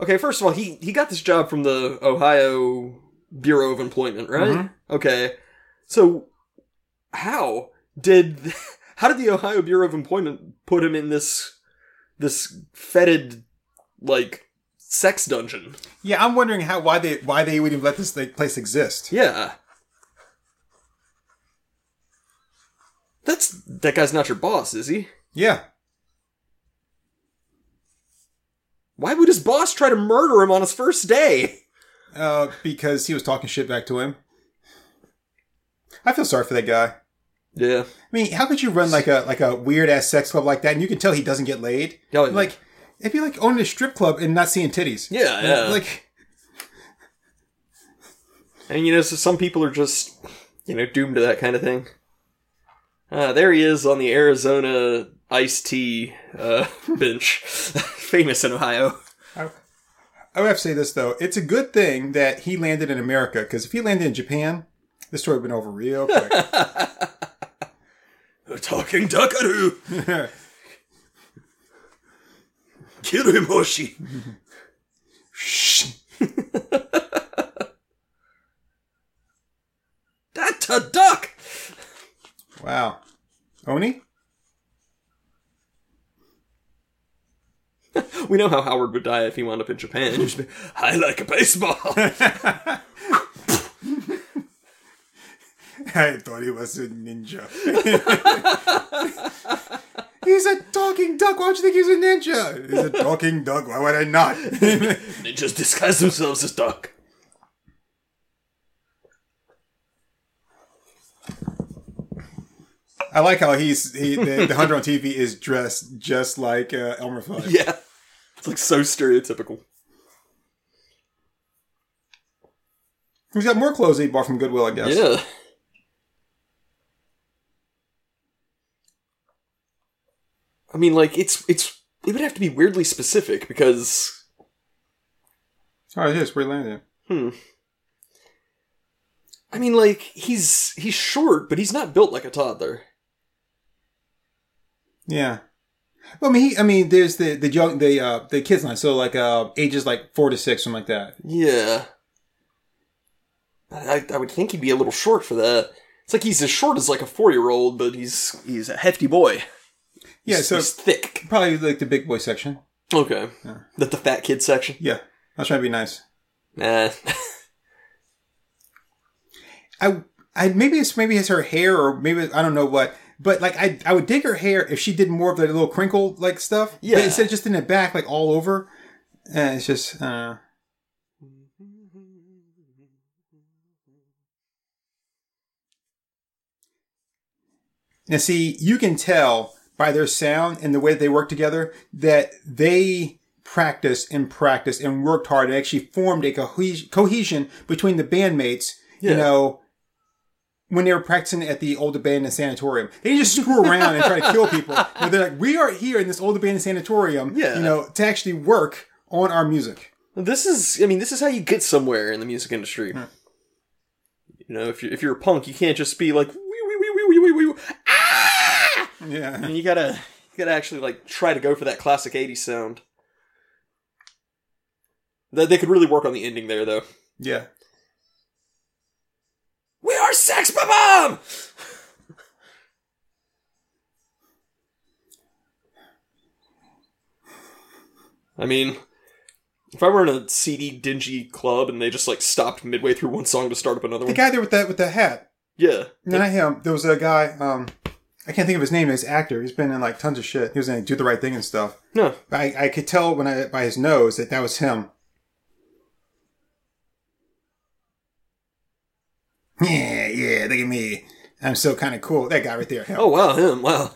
B: Okay, first of all, he he got this job from the Ohio Bureau of Employment, right? Mm-hmm. Okay, so how did how did the Ohio Bureau of Employment put him in this this fetid like sex dungeon?
A: Yeah, I'm wondering how why they why they would even let this like, place exist.
B: Yeah. That's that guy's not your boss, is he?
A: Yeah,
B: Why would his boss try to murder him on his first day?
A: uh, because he was talking shit back to him. I feel sorry for that guy.
B: Yeah.
A: I mean, how could you run like a like a weird ass sex club like that, and you can tell he doesn't get laid?
B: Oh, yeah.
A: Like, it'd be like owning a strip club and not seeing titties.
B: Yeah, yeah.
A: Like,
B: And you know, so some people are just, you know, doomed to that kind of thing. Uh, there he is on the Arizona iced tea uh, bench, famous in Ohio.
A: I would have to say this though: it's a good thing that he landed in America because if he landed in Japan, this story would have been over real quick.
B: A talking duckaroo. Kill him, Hoshi.
A: Shh.
B: That's a duck.
A: Wow, Oni.
B: We know how Howard would die if he wound up in Japan. He'd just be, I like a baseball.
A: I thought he was a ninja. he's a talking duck. Why don't you think he's a ninja? He's a talking duck. Why would I not?
B: Ninjas disguise themselves as duck.
A: I like how he's he the, the hunter on TV is dressed just like uh, Elmer Fudd.
B: Yeah. It's like so stereotypical.
A: He's got more clothes he bought from Goodwill, I guess.
B: Yeah. I mean, like it's it's it would have to be weirdly specific because
A: Oh, it is. He landed.
B: hmm. I mean, like he's he's short, but he's not built like a toddler.
A: Yeah. Well, I mean, he, I mean, there's the the young the uh the kids line, so like uh ages like four to six, something like that.
B: Yeah. I, I would think he'd be a little short for that. It's like he's as short as like a four year old, but he's he's a hefty boy.
A: Yeah, so
B: he's thick.
A: probably like the big boy section.
B: Okay.
A: Yeah.
B: That the fat kid section.
A: Yeah, I was trying to be nice.
B: Nah.
A: I I maybe it's maybe it's her hair or maybe I don't know what. But like I I would dig her hair if she did more of the little crinkle like stuff.
B: Yeah.
A: But instead of just in the back like all over. And it's just uh Now, see, you can tell by their sound and the way they work together that they practiced and practiced and worked hard and actually formed a cohes- cohesion between the bandmates, you know, when they were practicing at the old abandoned sanatorium. They didn't just screw around and try to kill people. No, they're like, we are here in this old abandoned sanatorium,
B: Yeah.
A: you know, to actually work on our music.
B: This is, I mean, this is how you get somewhere in the music industry. Hmm. You know, if you're if you're a punk, you can't just be like,
A: Yeah.
B: And you gotta, you gotta actually like try to go for that classic '80s sound. That they could really work on the ending there, though.
A: Yeah.
B: We are Sex Bomb. I mean, if I were in a seedy, dingy club and they just like stopped midway through one song to start up another
A: The
B: one, The
A: guy there with that with the hat.
B: yeah,
A: Not him. There was a guy, um, I can't think of his name, his actor. He's been in like tons of shit. He was in Do the Right Thing and stuff.
B: no,
A: I, I could tell when I by his nose that that was him. Yeah, yeah, look at me. I'm so kind of cool. That guy right there. him.
B: oh wow, him, wow,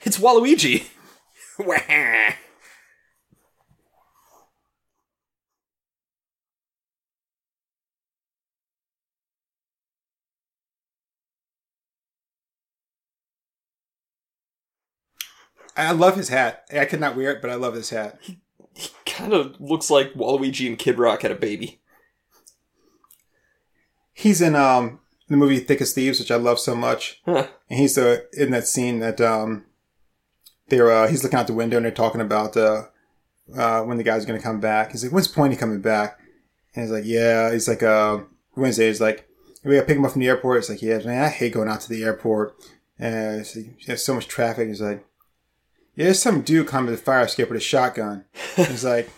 B: it's Waluigi.
A: I love his hat. I could not wear it, but I love his hat.
B: He kind of looks like Waluigi and Kid Rock had a baby.
A: He's in um the movie Thick as Thieves, which I love so much.
B: Huh.
A: And he's uh, in that scene that um they're uh, he's looking out the window and they're talking about uh, uh when the guy's gonna come back. He's like, When's Pointy coming back? And he's like, Yeah, he's like uh Wednesday, he's like we gotta pick him up from the airport. It's like, Yeah, man, I hate going out to the airport. And it's like, there's so much traffic. He's like, Yeah, there's some dude coming to the fire escape with a shotgun. he's like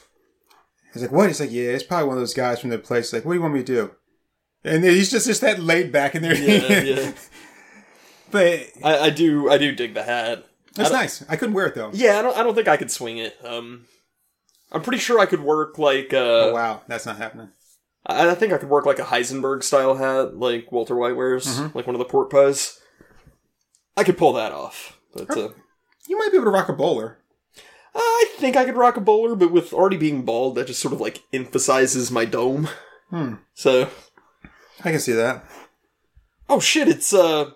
A: He's like, What? He's like, Yeah, it's probably one of those guys from the place. He's like, what do you want me to do? And he's just just that laid back in there.
B: Yeah, yeah.
A: But
B: I, I do, I do dig the hat.
A: that's
B: I
A: nice. I couldn't wear it though.
B: Yeah, I don't, I don't think I could swing it. Um, I'm pretty sure I could work like, uh,
A: Oh wow, that's not happening.
B: I, I think I could work like a Heisenberg style hat, like Walter White wears,
A: Mhm.
B: like one of the pork pies. I could pull that off, but uh,
A: You might be able to rock a bowler.
B: I think I could rock a bowler. But with already being bald, that just sort of like emphasizes my dome.
A: Hmm.
B: So,
A: I can see that.
B: oh shit, it's uh,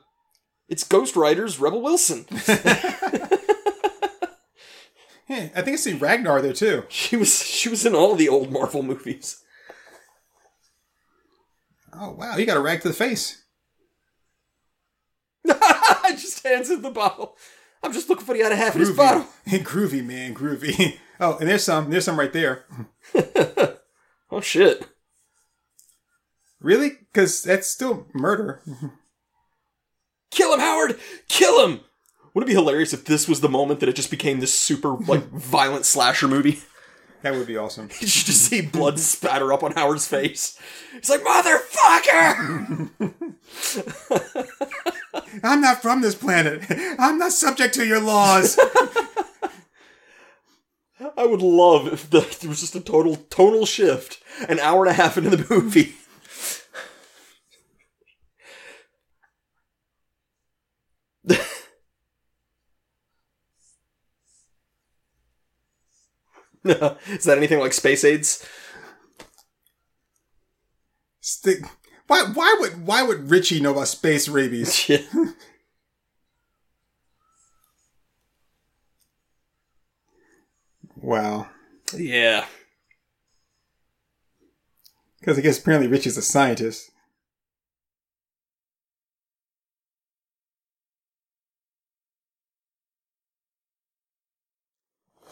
B: it's Ghost Rider's Rebel Wilson.
A: Hey, I think I see Ragnar there too.
B: she was she was in all the old Marvel movies.
A: Oh wow, you got a rag to the face.
B: I just hands in the bottle. I'm just looking for the other half of this
A: Groovy,
B: bottle.
A: groovy man, groovy. Oh, and there's some. There's some right there.
B: Oh shit.
A: Really? Because that's still murder.
B: Kill him, Howard! Kill him! Would it be hilarious if this was the moment that it just became this super like violent slasher movie?
A: That would be awesome.
B: You should just see blood spatter up on Howard's face. He's like, motherfucker!
A: I'm not from this planet. I'm not subject to your laws.
B: I would love if the, there was just a total tonal shift an hour and a half into the movie. Is that anything like Space AIDS?
A: Stick. Why? Why would? Why would Richie know about space rabies?
B: Yeah.
A: Wow.
B: yeah.
A: Because I guess apparently Richie's a scientist.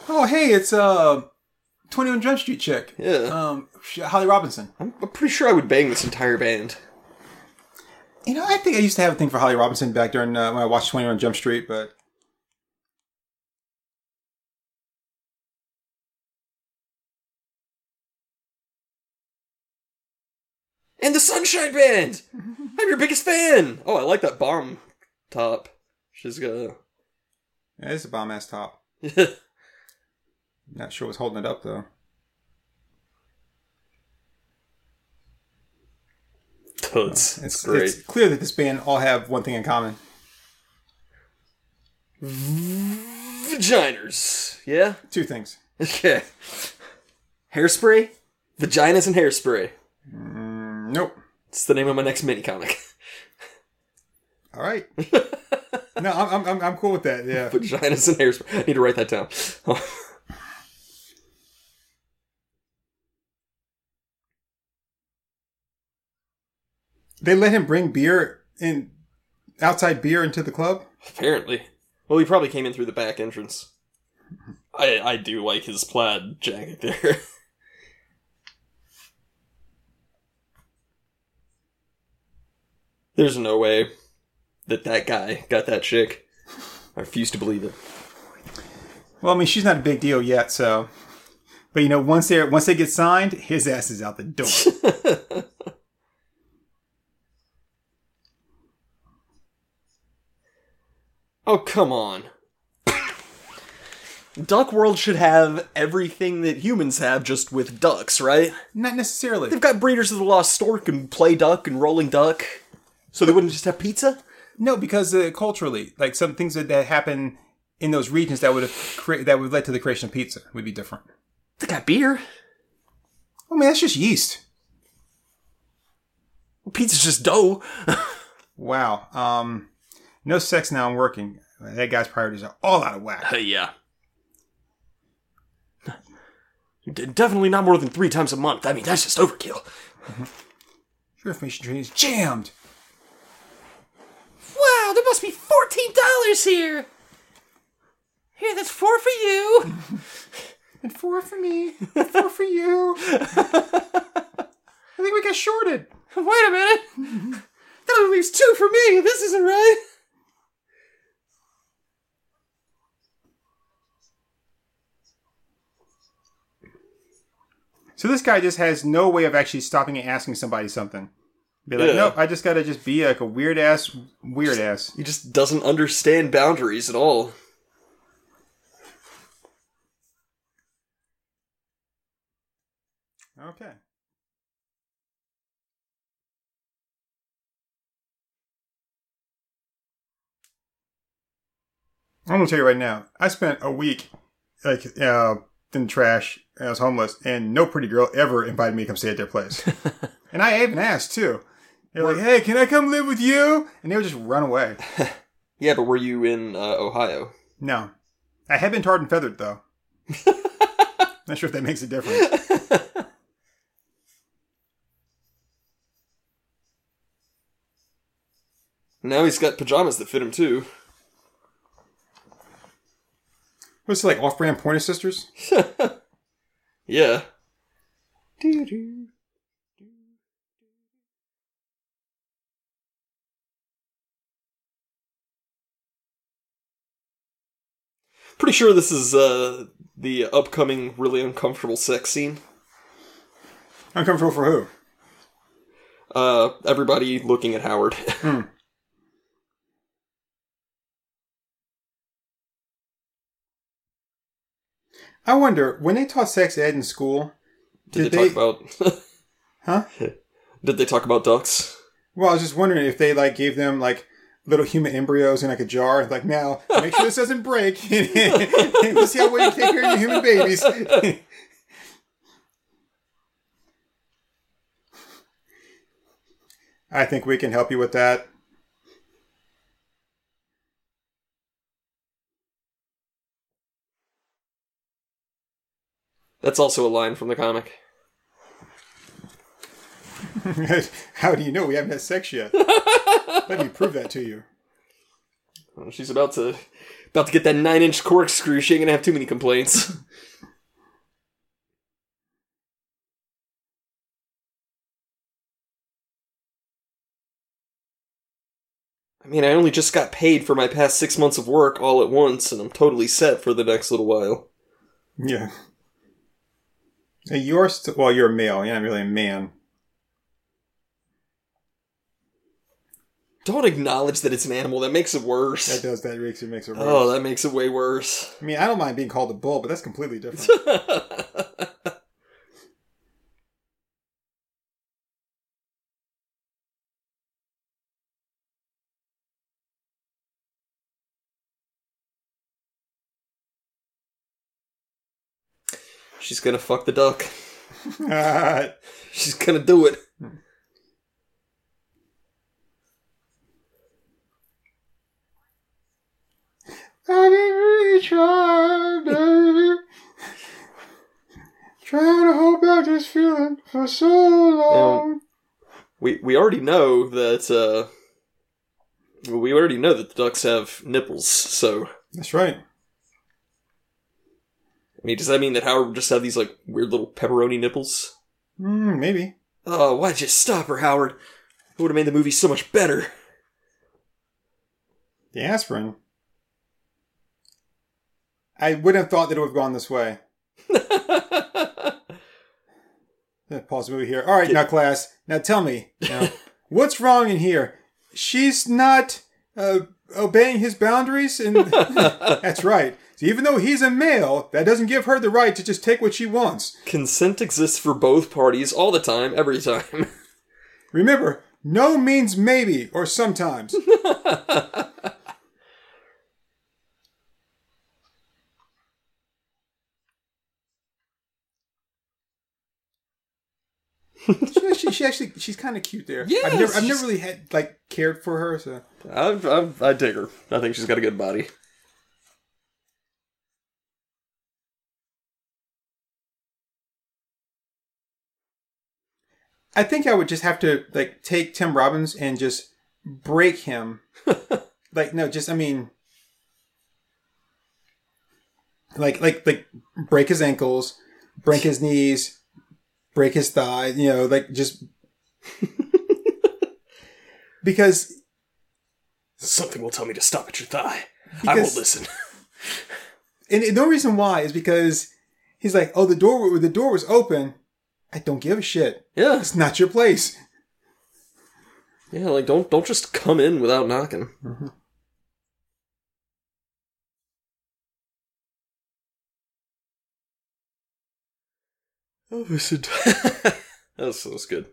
A: Oh, hey, it's uh, 21 Jump Street chick.
B: Yeah.
A: Um, Holly Robinson.
B: I'm, I'm pretty sure I would bang this entire band.
A: You know, I think I used to have a thing for Holly Robinson back during uh, when I watched 21 Jump Street, but
B: And the Sunshine Band! I'm your biggest fan! Oh, I like that bomb top. She's got
A: yeah, it's a bomb ass top.
B: a.
A: Not sure what's holding it up though.
B: Toots.
A: It's,
B: It's great.
A: it's clear that this band all have one thing in common.
B: Vaginers. Yeah?
A: Two things.
B: Okay. Hairspray? Vaginas and hairspray.
A: Mm, nope.
B: It's the name of my next mini comic.
A: All right. no, I'm, I'm I'm cool with that. Yeah.
B: Vaginas and hairspray. I need to write that down.
A: They let him bring beer in, outside beer into the club.
B: Apparently. Well, he probably came in through the back entrance. I I do like his plaid jacket there. There's no way that that guy got that chick. I refuse to believe it.
A: Well, I mean, she's not a big deal yet, so. But you know, once they once they get signed, his ass is out the door.
B: Oh, come on. Duck World should have everything that humans have just with ducks, right?
A: not necessarily.
B: They've got Breeders of the Lost Stork and Play Duck and Rolling Duck. So they wouldn't just have pizza?
A: No, because uh, culturally, like some things that, that happen in those regions that would have cre- that would led to the creation of pizza would be different.
B: They got beer.
A: I mean, that's just yeast.
B: Pizza's just dough.
A: Wow. Um, no sex now. I'm working. That guy's priorities are all out of whack.
B: Hey, yeah. D- Definitely not more than three times a month. I mean, that's just overkill.
A: Your information train is jammed.
B: Wow, there must be $14 here. Here, that's four for you.
A: And four for me. and four for you. I think we got shorted.
B: Wait a minute. That only leaves two for me. This isn't right.
A: So this guy just has no way of actually stopping and asking somebody something. Be like,
B: Yeah.
A: nope, I just gotta just be like a weird ass, weird ass.
B: He just doesn't understand boundaries at all.
A: Okay. I'm gonna tell you right now. I spent a week like uh, in the trash. And I was homeless, and no pretty girl ever invited me to come stay at their place. and I even asked too. They're like, "Hey, can I come live with you?" And they would just run away.
B: Yeah, but were you in uh, Ohio?
A: No, I have been tarred and feathered though. Not sure if that makes a difference.
B: Now he's got pajamas that fit him too.
A: What's it like off-brand Pointer Sisters?
B: Yeah. Pretty sure this is uh, the upcoming really uncomfortable sex scene.
A: Uncomfortable for who?
B: Uh, everybody looking at Howard.
A: I wonder when they taught sex ed in school.
B: Did,
A: Did
B: they,
A: they-
B: talk about?
A: Huh?
B: Did they talk about ducks?
A: Well, I was just wondering if they like gave them like little human embryos in like a jar. Like now, make sure this doesn't break. we'll see how well you take care of your human babies. I think we can help you with that.
B: That's also a line from the comic.
A: How do you know we haven't had sex yet? Let me prove that to you.
B: She's about to About to get that nine inch corkscrew. She ain't gonna have too many complaints. I mean, I only just got paid for my past six months of work all at once, and I'm totally set for the next little while.
A: Yeah. You're st- well, you're a male. You're not really a man.
B: Don't acknowledge that it's an animal. That makes it worse.
A: That does that makes it makes it oh, worse.
B: Oh, that makes it way worse.
A: I mean, I don't mind being called a bull, but that's completely different.
B: She's gonna fuck the duck. She's gonna do it.
A: I've been really trying, baby. Trying to hold back this feeling for so long.
B: We we already know that uh we already know that the ducks have nipples, so
A: That's right.
B: I mean does that mean that Howard just have these like weird little pepperoni nipples?
A: Mm, maybe.
B: Oh, why'd you stop her, Howard? It would have made the movie so much better.
A: The aspirin. I wouldn't have thought that it would have gone this way. Pause the movie here. All right, now class. Now tell me, now, what's wrong in here? She's not uh, obeying his boundaries, and that's right. So even though he's a male, that doesn't give her the right to just take what she wants.
B: Consent exists for both parties all the time, every time.
A: Remember, no means maybe or sometimes. she, actually, she actually, she's kind of cute there.
B: Yeah,
A: I've never, I've never really had like cared for her. So
B: I've, I've, I dig her. I think she's got a good body.
A: I think I would just have to like take Tim Robbins and just break him. like no, just I mean, like like like break his ankles, break his knees, break his thigh. You know, like just because
B: Something will tell me to stop at your thigh. I will
A: Because-
B: listen.
A: and no reason why is because he's like, oh, the door the door was open. I don't give a shit.
B: Yeah,
A: It's not your place.
B: yeah. Like don't don't just come in without knocking. Mm-hmm. Oh, listen. that was, that was good.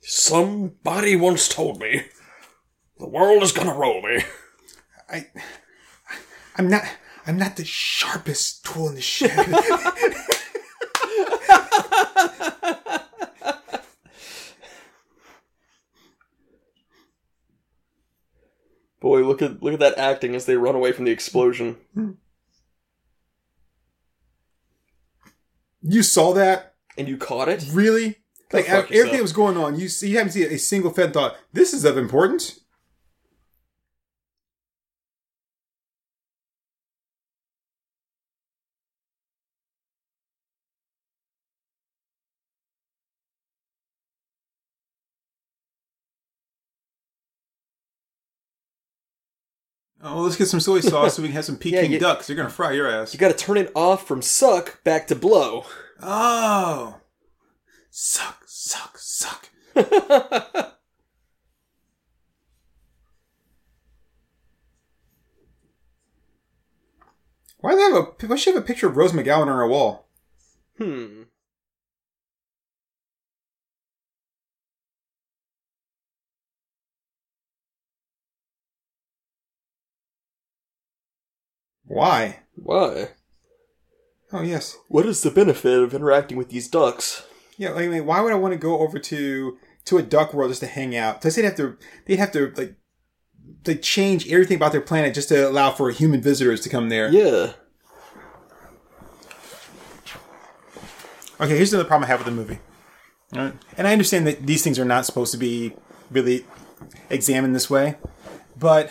B: Somebody once told me the world is gonna roll me.
A: I, I'm not. I'm not the sharpest tool in the shed.
B: Boy, look at look at that acting as they run away from the explosion.
A: you saw that,
B: And you caught it?
A: really? Like everything
B: yourself.
A: that was going on, you see, you haven't seen a single Fed thought this is of importance. Let's get some soy sauce so we can have some Peking
B: you-
A: ducks. You're gonna fry your ass.
B: You gotta turn it off from suck back to blow.
A: Oh, suck, suck, suck. Why do they have a? Why should have a picture of Rose McGowan on her wall?
B: hmm.
A: Why?
B: Why?
A: Oh yes,
B: What is the benefit of interacting with these ducks?
A: yeah. Like, I mean, why would I want to go over to to a duck world just to hang out? Because they'd have to, they'd have to like, they change everything about their planet just to allow for human visitors to come there.
B: Yeah.
A: Okay, here's another problem I have with the movie. Alright. And I understand that these things are not supposed to be really examined this way, but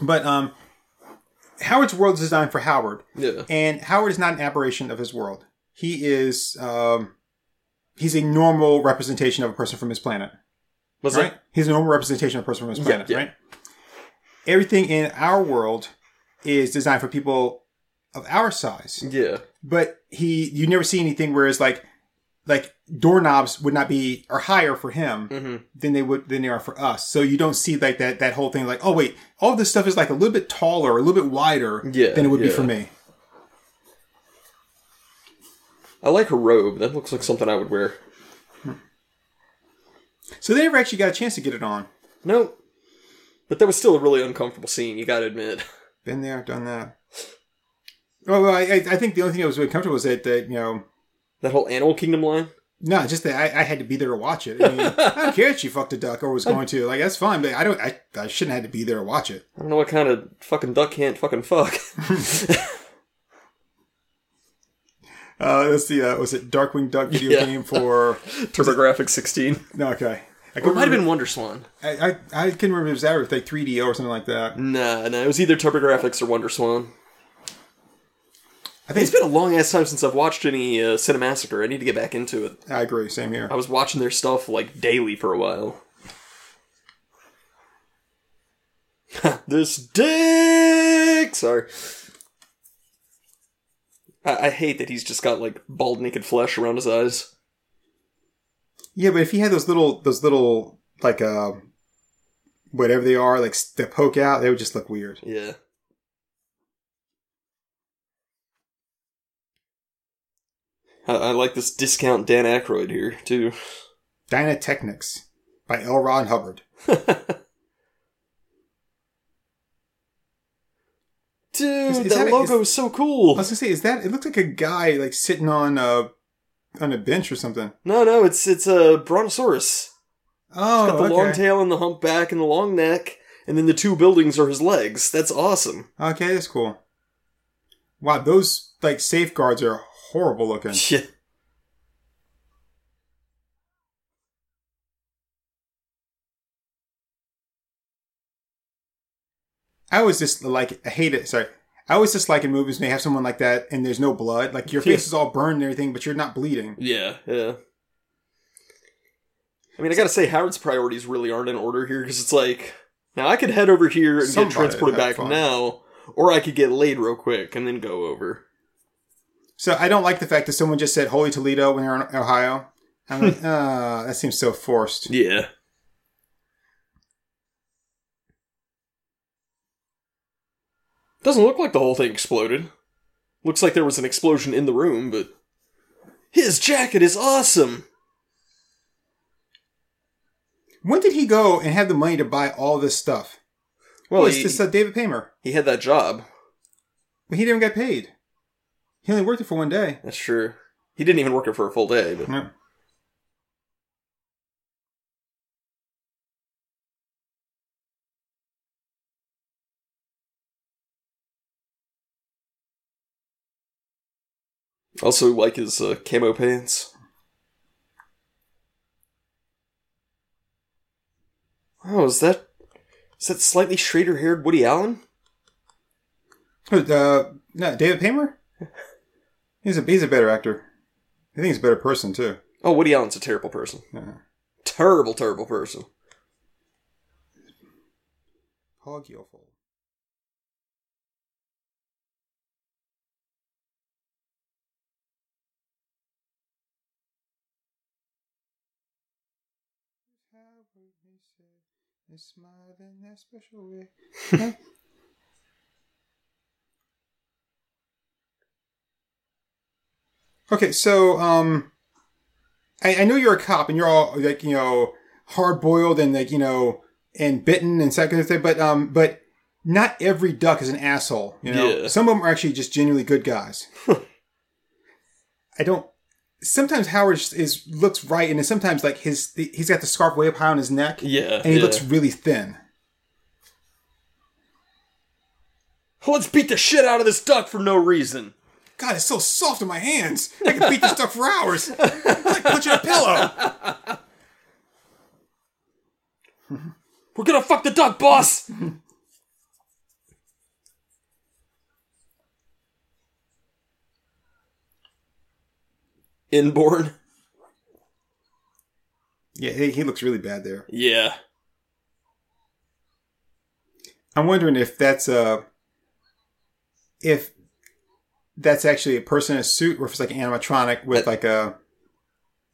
A: but um, Howard's world is designed for Howard,
B: Yeah.
A: and Howard is not an aberration of his world. He is um, he's a normal representation of a person from his planet.
B: Was
A: Right?
B: that?
A: He's a normal representation of a person from his planet,
B: yeah.
A: right? Everything in our world is designed for people of our size.
B: Yeah.
A: But he you never see anything where it's like like doorknobs would not be are higher for him
B: Mm-hmm.
A: than they would than they are for us. So you don't see like that that whole thing like, oh wait, all this stuff is like a little bit taller, a little bit wider
B: Yeah,
A: than it would be for me.
B: I like her robe. That looks like something I would wear.
A: So they never actually got a chance to get it on.
B: No. But that was still a really uncomfortable scene, you gotta admit.
A: Been there, done that. Oh, well, I, I I think the only thing that was really comfortable was that, that you know,
B: That whole Animal Kingdom line?
A: No, just that I, I had to be there to watch it. I, mean, I don't care if she fucked a duck or was going to. Like that's fine, but I don't. I, I shouldn't have had to be there to watch it.
B: I don't know what kind of fucking duck can't fucking fuck.
A: Uh, let's see. Uh, was it Darkwing Duck video
B: Yeah.
A: game for?
B: TurboGrafx 16.
A: No, okay. I
B: Or it might have been
A: remember-
B: Wonder Swan.
A: I, I I can remember if it was that or like 3D or something like that.
B: Nah, nah, it was either TurboGrafx or Wonder Swan.
A: I think
B: It's been a long ass time since I've watched any uh, Cinemassacre. I need to get back into it.
A: I agree. Same here.
B: I was watching their stuff like daily for a while. this dick. Sorry. I-, I hate that he's just got like bald naked flesh around his eyes.
A: Yeah, but if he had those little those little like uh whatever they are like that poke out, they would just look weird.
B: Yeah. I, I like this discount Dan Aykroyd here too.
A: Dynatechnics by L. Ron Hubbard.
B: Dude,
A: Is- is
B: that,
A: that a-
B: logo
A: is-
B: is so cool.
A: I was gonna say, is that? It looks like a guy like sitting on a on a bench or something.
B: No, no, it's it's a brontosaurus.
A: Oh,
B: Got the
A: okay.
B: long tail and the humpback and the long neck, and then the two buildings are his legs. That's awesome.
A: Okay, that's cool. Wow, those like safeguards are horrible looking.
B: Yeah.
A: I always just like I hate it. Sorry, I always just like in movies when they have someone like that and there's no blood. Like your face is all burned and everything, but you're not bleeding.
B: Yeah, yeah. I mean, I gotta say, Howard's priorities really aren't in order here because it's like, now I could head over here and
A: Somebody
B: get transported back
A: fun.
B: now, or I could get laid real quick and then go over.
A: So I don't like the fact that someone just said "Holy Toledo" when they're in Ohio. I'm like, uh, that seems so forced.
B: Yeah. Doesn't look like the whole thing exploded. Looks like there was an explosion in the room, but. His jacket is awesome!
A: When did he go and have the money to buy all this stuff?
B: Well,
A: oh, it's
B: he,
A: this uh, David Paymer,
B: he had that job.
A: but he didn't get paid. He only worked it for one day.
B: That's true. He didn't even work it for a full day, but.
A: Yeah.
B: Also, like his uh, camo pants. Oh, is that is that slightly straighter haired Woody Allen?
A: Uh, no, David Paymer. He's a he's a better actor. I think he's a better person too.
B: Oh, Woody Allen's a terrible person.
A: Yeah.
B: Terrible, terrible person.
A: Smile in that special way. okay, so um, I, I know you're a cop and you're all like you know hard boiled and like you know and bitten and that kind of thing, but um, but not every duck is an asshole. You know,
B: Yeah.
A: some of them are actually just genuinely good guys. I don't. Sometimes Howard is, is looks right, and sometimes like his he's got the scarf way up high on his neck,
B: Yeah.
A: and he
B: yeah.
A: looks really thin.
B: Let's beat the shit out of this duck for no reason.
A: God, it's so soft in my hands. I can beat this stuff for hours. It's like punching a pillow.
B: We're gonna fuck the duck, boss! Inborn?
A: Yeah, he, he looks really bad there.
B: Yeah.
A: I'm wondering if that's uh if that's actually a person in a suit or if it's like an animatronic with
B: I-
A: like a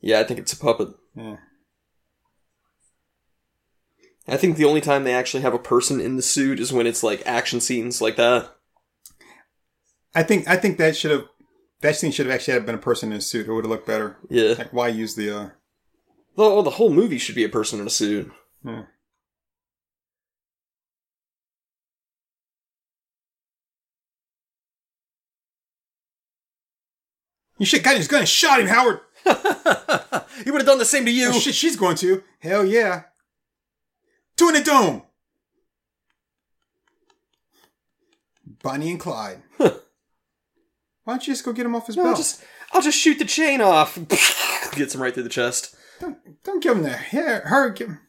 B: Yeah, I think it's a puppet.
A: yeah.
B: I think the only time they actually have a person in the suit is when it's like action scenes like that.
A: I think I think that should have that scene should have actually had been a person in a suit. It would have looked better.
B: Yeah.
A: Like why use the uh
B: Well, the whole movie should be a person in a suit.
A: yeah. You should got his gun and shot him, Howard.
B: he would have done the same to you.
A: Oh shit, she's going to. Hell yeah. Two in the dome. Bonnie and Clyde. Why don't you just go get him off his
B: No,
A: belt?
B: I'll just I'll just shoot the chain off. Gets him right through the chest.
A: Don't, don't give him the hair. Her, give him.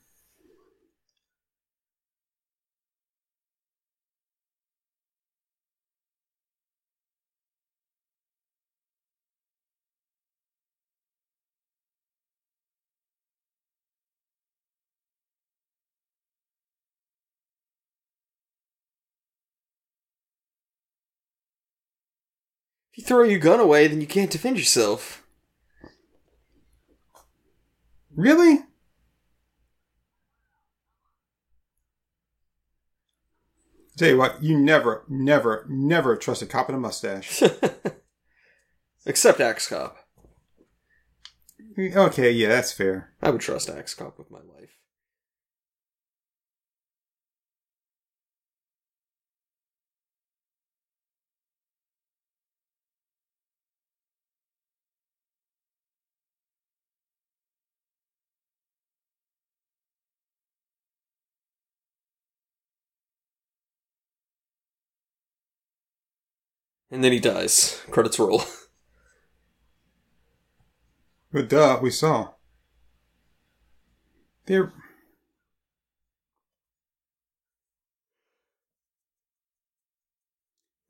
B: Throw your gun away, then you can't defend yourself.
A: Really? Tell you what, you never, never, never trust a cop in a mustache.
B: Except Axe Cop.
A: okay, yeah, that's fair.
B: I would trust Axe Cop with my life. And then he dies. Credits roll.
A: But duh, we saw. They're.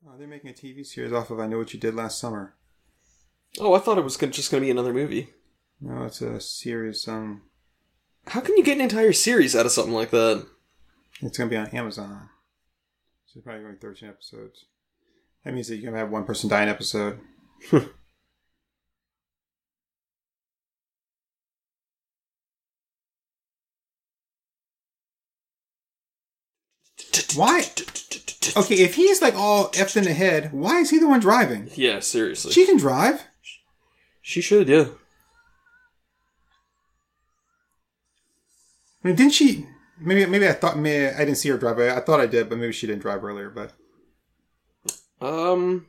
A: Oh, they're making a TV series off of I Know What You Did Last Summer.
B: Oh, I thought it was just going to be another movie.
A: No, it's a series. Um,
B: How can you get an entire series out of something like that?
A: it's gonna be on Amazon. So probably going to be 13 episodes. That means that you're gonna have one person die an episode. Why? Okay, if he's like all effed in the head, why is he the one driving?
B: Yeah, seriously.
A: She can drive.
B: She should, yeah.
A: I mean, didn't she? Maybe, maybe I thought maybe I didn't see her drive. I, I thought I did, but maybe she didn't drive earlier. But
B: Um,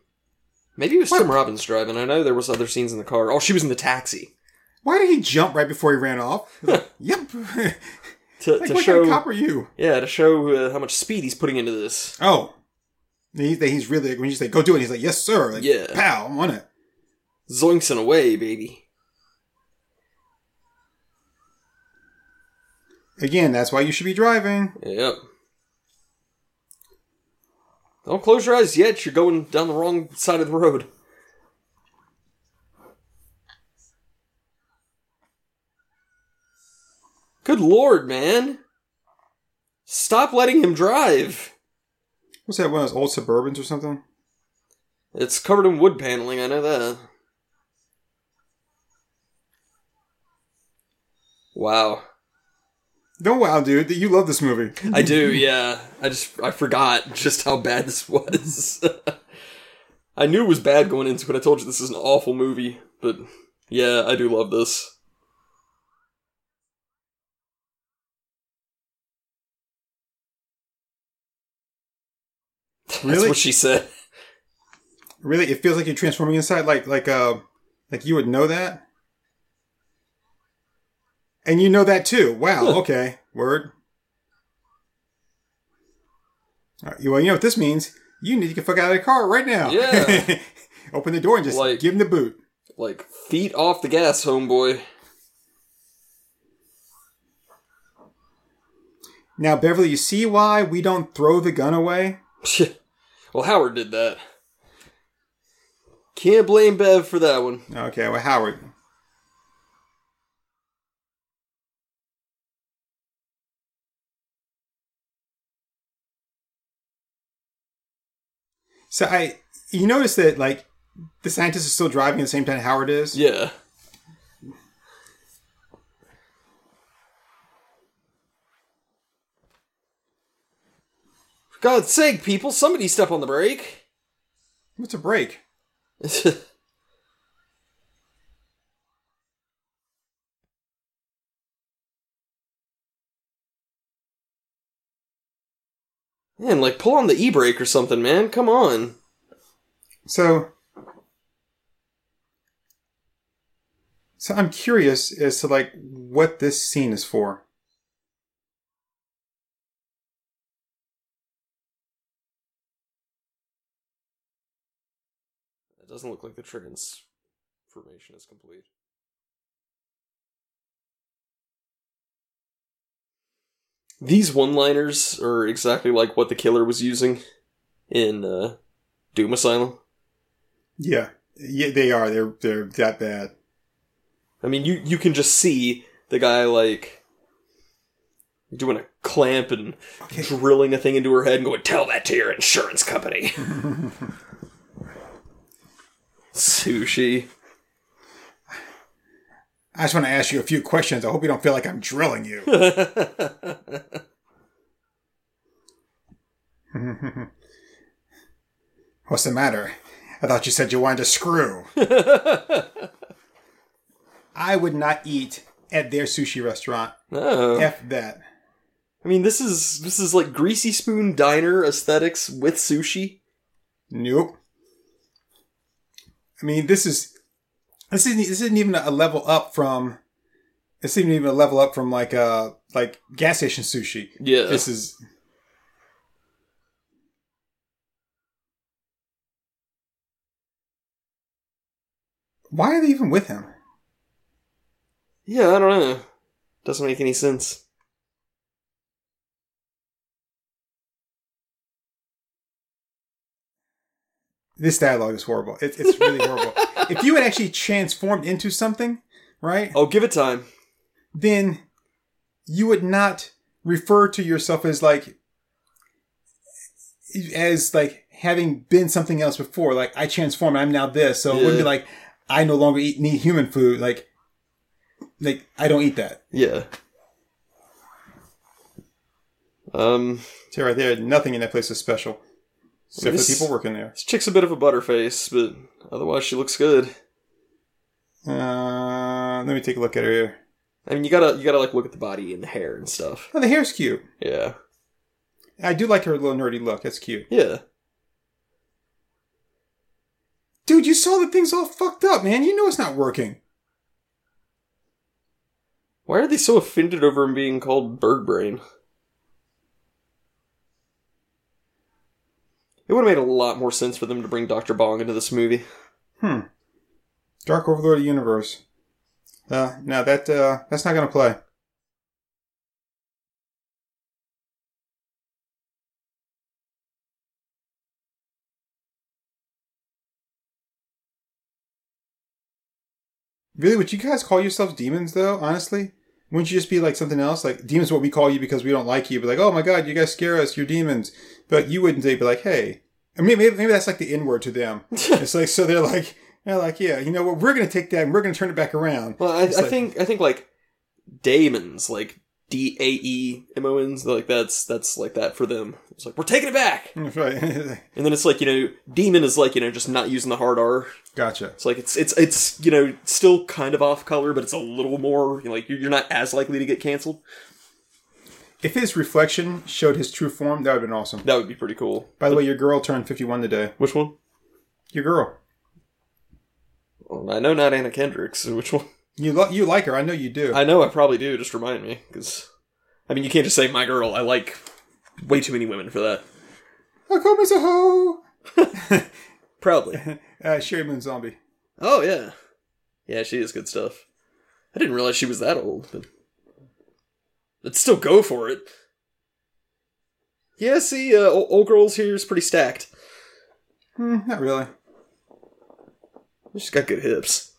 B: maybe it was? Tim Robbins driving. I know there was other scenes in the car. Oh, she was in the taxi
A: why did he jump right before he ran off? Like, yep.
B: to,
A: like,
B: to
A: what
B: show.
A: kind of cop are you?
B: yeah, to show uh, how much speed he's putting into this.
A: Oh, he, he's really when you say go do it, he's like, yes, sir. Like,
B: Yeah.
A: pow, I'm on it.
B: Zoinks and away, baby.
A: Again, that's why you should be driving.
B: Yep. Don't close your eyes yet. You're going down the wrong side of the road. Good lord, man. Stop letting him drive.
A: What's that? One of those old Suburbans or something?
B: It's covered in wood paneling, I know that. Wow.
A: No, wow, dude, you love this movie.
B: I do, yeah. I just I forgot just how bad this was. I knew it was bad going into it. I told you this is an awful movie, but yeah, I do love this. That's
A: Really?
B: what she said.
A: Really, it feels like you're transforming inside, like like uh, like you would know that, and you know that too. Wow. Okay. Word. All right, well, you know what this means. You need to get fuck out of the car right now.
B: Yeah.
A: Open the door and just
B: Like-
A: give him the boot.
B: Like feet off the gas, homeboy.
A: Now, Beverly, you see why we don't throw the gun away?
B: well, Howard did that. Can't blame Bev for that one.
A: Okay, well, Howard. So I, you notice that like the scientist is still driving at the same time Howard is.
B: Yeah. For God's sake, people, somebody step on the brake.
A: What's a break?
B: Man, like pull on the e brake or something, man. Come on.
A: So, so I'm curious as to like what this scene is for.
B: It doesn't look like the transformation is complete. These one-liners are exactly like what the killer was using in uh, Doom Asylum.
A: Yeah, yeah, they are. They're they're that bad.
B: I mean, you you can just see the guy like doing a clamp and drilling a thing into her head and going, "Tell that to your insurance company." Sushi.
A: I just want to ask you a few questions. I hope you don't feel like I'm drilling you. What's the matter? I thought you said you wanted to screw. I would not eat at their sushi restaurant.
B: oh.
A: F that.
B: I mean, this is this is like greasy spoon diner aesthetics with sushi.
A: Nope. I mean, this is this isn't this isn't even a level up from. This isn't even a level up from like uh like gas station sushi.
B: Yeah.
A: This is Why are they even with him?
B: yeah, I don't know. Doesn't make any sense.
A: This dialogue is horrible. It, it's really horrible. If you had actually transformed into something, right,
B: Oh, give it time.
A: then you would not refer to yourself as like as like having been something else before. Like I transformed, I'm now this. So it wouldn't be like I no longer eat need human food. Like like I don't eat that.
B: Yeah. Um,
A: See right there, nothing in that place is special. Except
B: This-
A: the people working there.
B: this chick's a bit of a butterface, but otherwise she looks good.
A: Uh, let me take a look at her here.
B: I mean, you gotta you gotta like look at the body and the hair and stuff.
A: Oh, the hair's cute.
B: Yeah.
A: I do like her little nerdy look. That's cute.
B: Yeah.
A: Dude, you saw the thing's all fucked up, man. You know it's not working.
B: Why are they so offended over him being called bird brain? It would have made a lot more sense for them to bring Dr. Bong into this movie.
A: Hmm. Dark Overlord Universe. Uh, no, that, uh, that's not gonna play. Really, would you guys call yourselves demons, though, honestly? Wouldn't you just be like something else? Like, demons what we call you because we don't like you. But like, oh my god, you guys scare us, you're demons. But you wouldn't say, be like, hey. I mean, maybe, maybe that's like the N word to them. it's like, so they're like, they're like, yeah, you know what, we're gonna take that and we're gonna turn it back around.
B: Well, I, I
A: like-
B: think I think like demons like D A E M O N's, like that's that's like that for them. It's like we're taking it back,
A: right.
B: and then it's like you know, demon is like you know just not using the hard R.
A: gotcha.
B: It's like it's it's it's you know still kind of off color, but it's a little more you know, like you're, you're not as likely to get canceled.
A: If his reflection showed his true form, that would have been awesome.
B: That would be pretty cool.
A: By the way, your girl turned 51 today.
B: Which one?
A: Your girl.
B: Well, I know not Anna Kendrick's. So which one?
A: You, lo- you like her. I know you do.
B: I know I probably do. Just remind me, because I mean you can't just say my girl. I like way too many women for that.
A: Call me a hoe.
B: Proudly.
A: Uh, Sheri Moon Zombie.
B: Oh yeah, yeah, she is good stuff. I didn't realize she was that old, but let's still go for it. Yeah, see, uh, old, old girls here is pretty stacked.
A: Hmm, not really.
B: She's got good hips.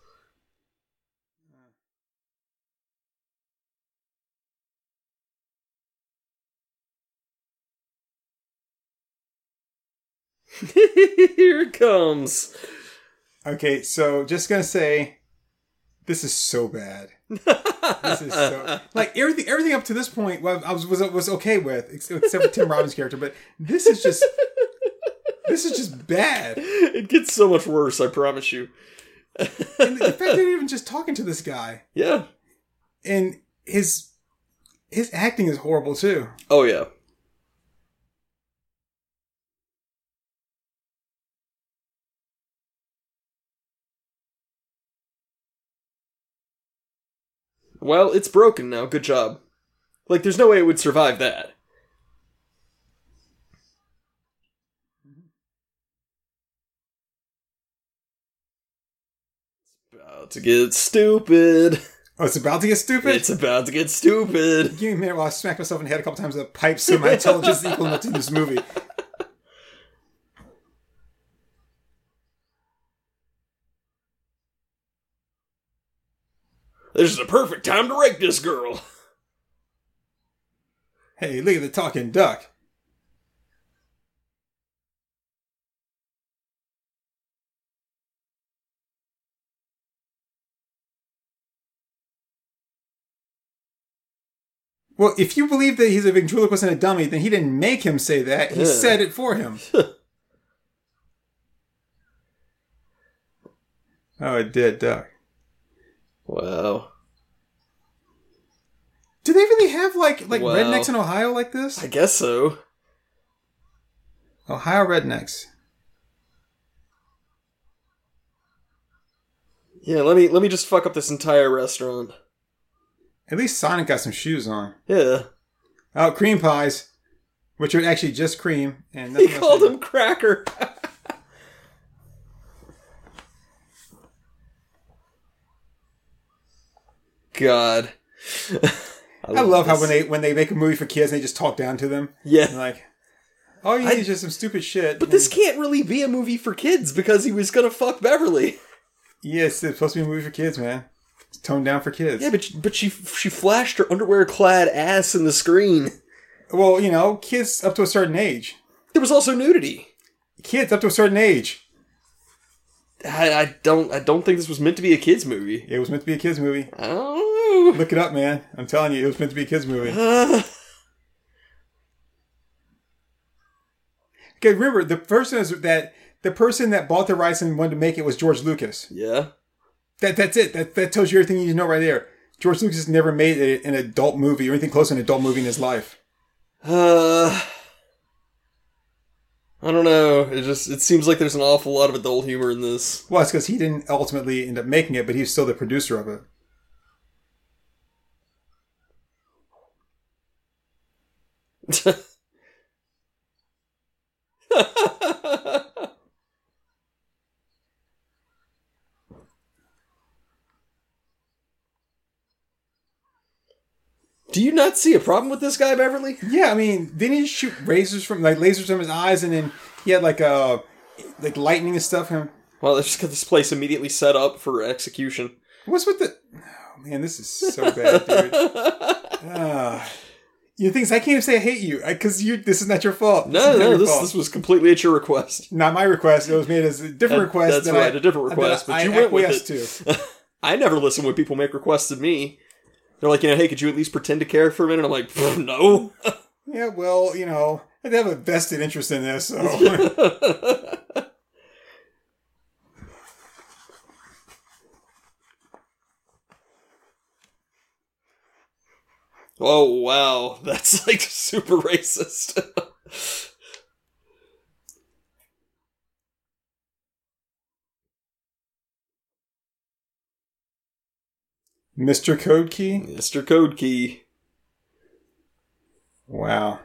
B: Here it comes.
A: Okay, so just gonna say, this is so bad. This is so like everything. Everything up to this point, well, I was was was okay with, except for Tim Robbins' character. But this is just, this is just bad.
B: It gets so much worse, I promise you.
A: And the fact that they're even just talking to this guy,
B: Yeah.
A: and his his acting is horrible too.
B: Oh yeah. Well, it's broken now. Good job. Like, there's no way it would survive that. It's about to get stupid.
A: Oh, it's about to get stupid.
B: It's about to get stupid.
A: Give me a minute while I smack myself in the head a couple times with a pipe so my intelligence is equal enough to this movie.
B: This is a perfect time to rake this girl.
A: Hey, look at the talking duck. Well, if you believe that he's a ventriloquist and a dummy, then he didn't make him say that. He
B: Yeah.
A: said it for him. oh, a dead duck.
B: Wow.
A: Do they really have like like
B: Wow.
A: rednecks in Ohio like this?
B: I guess so.
A: Ohio rednecks.
B: Yeah, let me let me just fuck up this entire restaurant.
A: At least Sonic got some shoes on.
B: Yeah.
A: Oh, cream pies, which are actually just cream and
B: He
A: nothing
B: called them cracker. God.
A: I love how when they when they make a movie for kids, they just talk down to them.
B: Yeah.
A: And like, all you
B: I-
A: need is just some stupid shit.
B: But this can't really be a movie for kids because he was gonna fuck Beverly.
A: yes, it's supposed to be a movie for kids, man. It's toned down for kids.
B: Yeah, but but she she flashed her underwear clad ass in the screen.
A: well, you know, kids up to a certain age.
B: There was also nudity.
A: Kids up to a certain age.
B: I, I don't I don't think this was meant to be a kids movie.
A: It was meant to be a kids movie.
B: I.
A: Look it up, man. I'm telling you, it was meant to be a kids movie.
B: Uh,
A: Okay, remember the person is that the person that bought the rights and wanted to make it was George Lucas.
B: yeah.
A: That that's it. That that tells you everything you need to know right there. George Lucas has never made an adult movie or anything close to an adult movie in his life.
B: Uh, I don't know. It just it seems like there's an awful lot of adult humor in this.
A: Well, it's because he didn't ultimately end up making it, but he's still the producer of it.
B: Do you not see a problem with this guy, Beverly?
A: Yeah, I mean, didn't he shoot razors from like lasers from his eyes, and then he had like uh like lightning and stuff? Him.
B: Well, they just got this place immediately set up for execution.
A: What's with the? Oh, man, this is so bad, dude. Ah. you think I can't even say I hate you because you. This is not your fault.
B: No,
A: This is
B: no, this
A: fault.
B: this was completely at your request.
A: not my request. It was made as a different
B: That-
A: request.
B: that's
A: that
B: right,
A: I-
B: a different request, but
A: I
B: you went with it.
A: To.
B: I never listen when people make requests of me. They're like, you know, hey, could you at least pretend to care for a minute? I'm like, no.
A: Yeah, well, you know, I have a vested interest in this. So.
B: oh wow, that's like super racist.
A: Mr. Codekey?
B: Mr. Codekey.
A: Wow.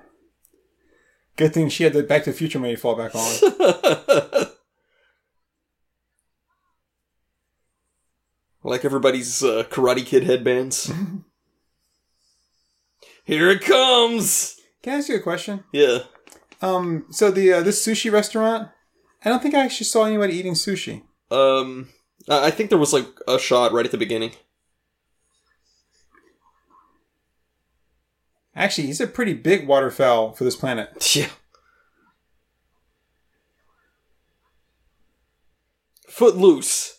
A: Good thing she had the Back to the Future money fall back on.
B: like everybody's uh, Karate Kid headbands. Here it comes.
A: Can I ask you a question?
B: Yeah.
A: Um. So the uh, this sushi restaurant, I don't think I actually saw anybody eating sushi.
B: Um. I think there was like a shot right at the beginning.
A: Actually, he's a pretty big waterfowl for this planet.
B: Yeah. Footloose.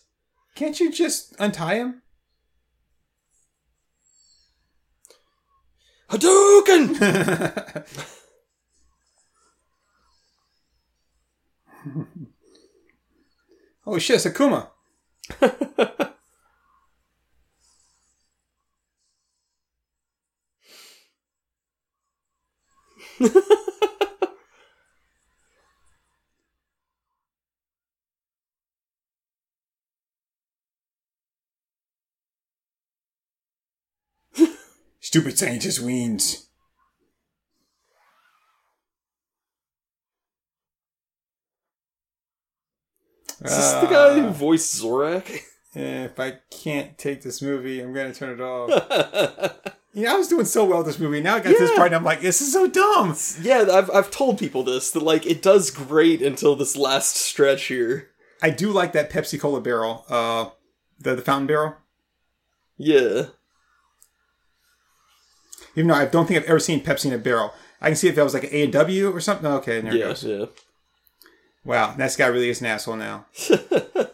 A: Can't you just untie him?
B: Hadouken!
A: oh shit, it's Stupid scientist weens.
B: Is this the guy who voiced Zorak?
A: Eh, If I can't take this movie, I'm gonna turn it off. Yeah, I was doing so well with this movie. Now I got to this
B: Yeah.
A: part, and I'm like, this is so dumb.
B: yeah, I've I've told people this that like it does great until this last stretch here.
A: I do like that Pepsi Cola barrel, uh, the the fountain barrel.
B: Yeah.
A: Even though I don't think I've ever seen Pepsi in a barrel. I can see if that was like an A and W or something. Okay, there it goes.
B: yeah.
A: Wow, that guy really is an asshole now.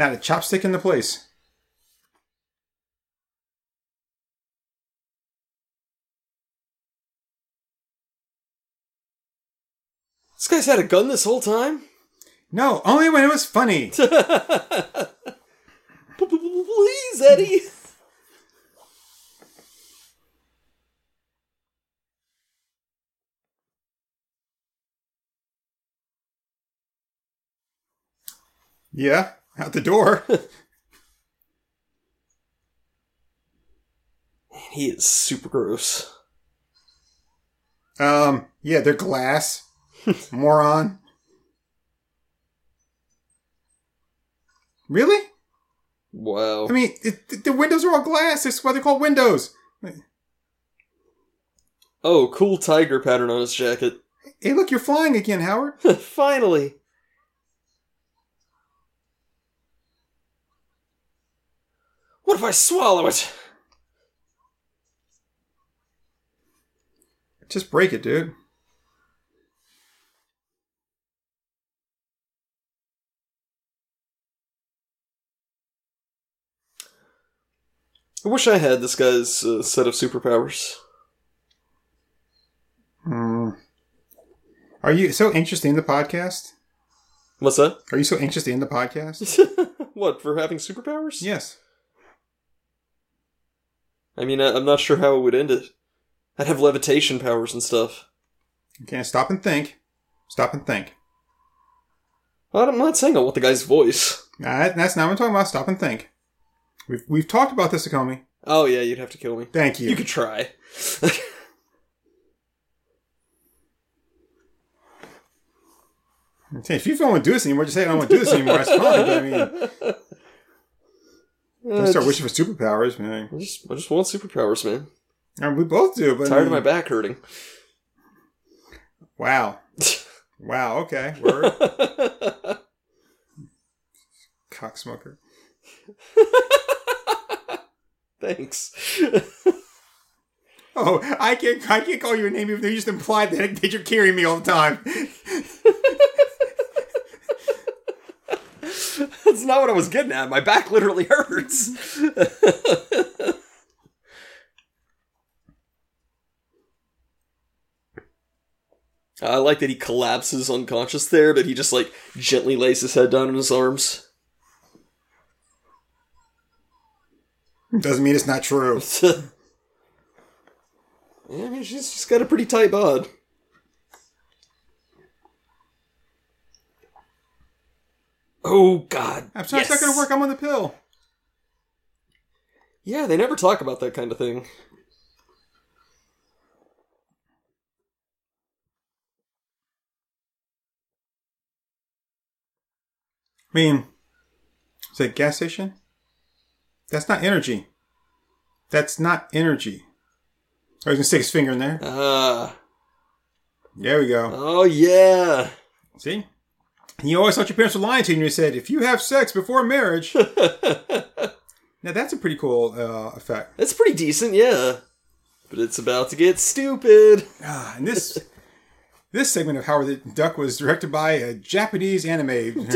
A: Not a chopstick in the place.
B: This guy's had a gun this whole time?
A: No, only when it was funny.
B: Please, Eddie.
A: yeah, out the door.
B: He is super gross.
A: Um, yeah, they're glass. Moron. Really?
B: Wow.
A: I mean, it, the windows are all glass. That's why they're called windows.
B: Oh, cool tiger pattern on his jacket.
A: Hey, look, you're flying again, Howard.
B: Finally. What if I swallow it?
A: Just break it, dude.
B: I wish I had this guy's uh, set of superpowers.
A: Hmm. Are you so interested in the podcast?
B: What's that?
A: Are you so interested in the podcast?
B: what, for having superpowers?
A: yes.
B: I mean, I- I'm not sure how it would end it. I'd have levitation powers and stuff.
A: Okay, stop and think. Stop and think.
B: Well, I'm not saying I want the guy's voice.
A: Nah, that's not what I'm talking about. Stop and think. We've, we've talked about this, Akomi.
B: Oh, yeah, you'd have to kill me.
A: Thank you.
B: You could try.
A: If you don't want to do this anymore, just say I don't want to do this anymore. That's fine. But I mean, don't start wishing for superpowers, man.
B: I just, I just want superpowers, man.
A: Uh, we both do, but I
B: Tired of my back hurting.
A: Wow. Wow. Okay. Word. Cocksmoker.
B: Thanks.
A: Oh, I can't. I can't call you a name even though you just implied that, that you're carrying me all the time.
B: That's not what I was getting at. My back literally hurts. I like that he collapses unconscious there, but he just like gently lays his head down in his arms.
A: Doesn't mean it's not true.
B: yeah, I mean, she's, she's got a pretty tight bod. Oh God!
A: I'm sorry, it's not going to work. I'm on the pill.
B: Yeah, they never talk about that kind of thing.
A: I mean, is a gas station? That's not energy. That's not energy. I was gonna stick his finger in there.
B: Ah.
A: There we go.
B: oh yeah.
A: See? You always thought your parents were lying to you and you said, if you have sex before marriage. now that's a pretty cool uh, effect.
B: That's pretty decent, yeah. But it's about to get stupid.
A: Ah, and this this segment of Howard the Duck was directed by a Japanese anime.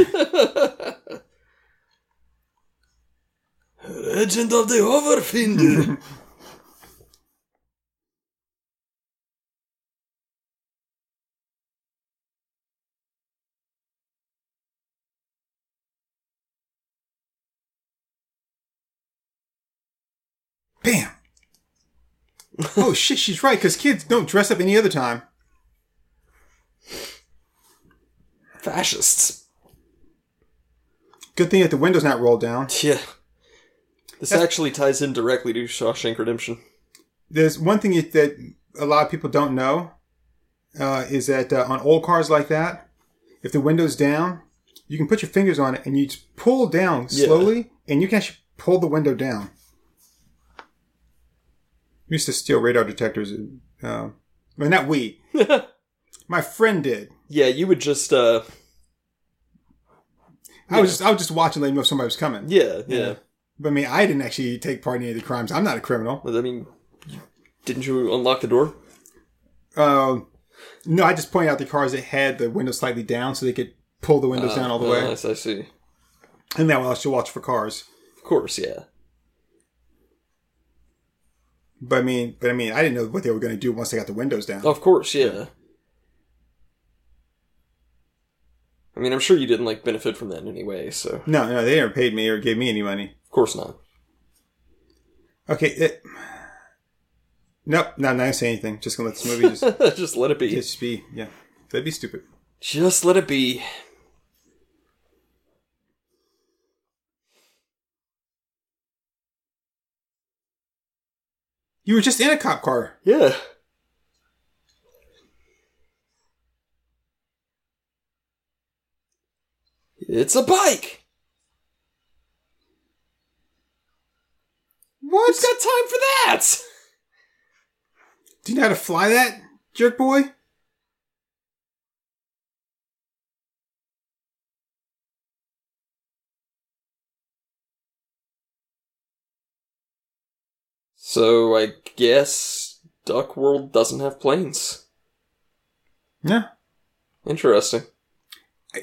B: Legend of the
A: Overfiend. Oh shit, she's right, because kids don't dress up any other time.
B: Fascists.
A: Good thing that the window's not rolled down.
B: Yeah. This actually ties in directly to Shawshank Redemption.
A: There's one thing that a lot of people don't know uh, is that uh, on old cars like that, if the window's down, you can put your fingers on it and you just pull down
B: Yeah.
A: slowly, and you can actually pull the window down. We used to steal radar detectors. Uh, well, not we. My friend did.
B: Yeah, you would just, uh,
A: I was just I was just watching, letting you know if somebody was coming.
B: yeah, yeah.
A: But I mean, I didn't actually take part in any of the crimes. I'm not a criminal.
B: I mean, didn't you unlock the door?
A: Uh, no, I just pointed out the cars that had the windows slightly down so they could pull the windows down all the
B: Oh,
A: way.
B: Yes, I see.
A: And that way I should watch for cars.
B: Of course, yeah.
A: But I mean, but I mean, I didn't know what they were going to do once they got the windows down.
B: Of course, yeah. I mean, I'm sure you didn't, like, benefit from that in any way, so.
A: No, no, they never paid me or gave me any money.
B: Of course not.
A: Okay. It, nope, not, gonna say anything. Just gonna let this movie just,
B: just let it be.
A: just be. Yeah, that'd be stupid.
B: Just let it be.
A: You were just in a cop car.
B: Yeah. It's a bike!
A: What?
B: Who's got time for that?
A: Do you know how to fly that, jerk boy?
B: So, I guess Duck World doesn't have planes.
A: Yeah.
B: Interesting.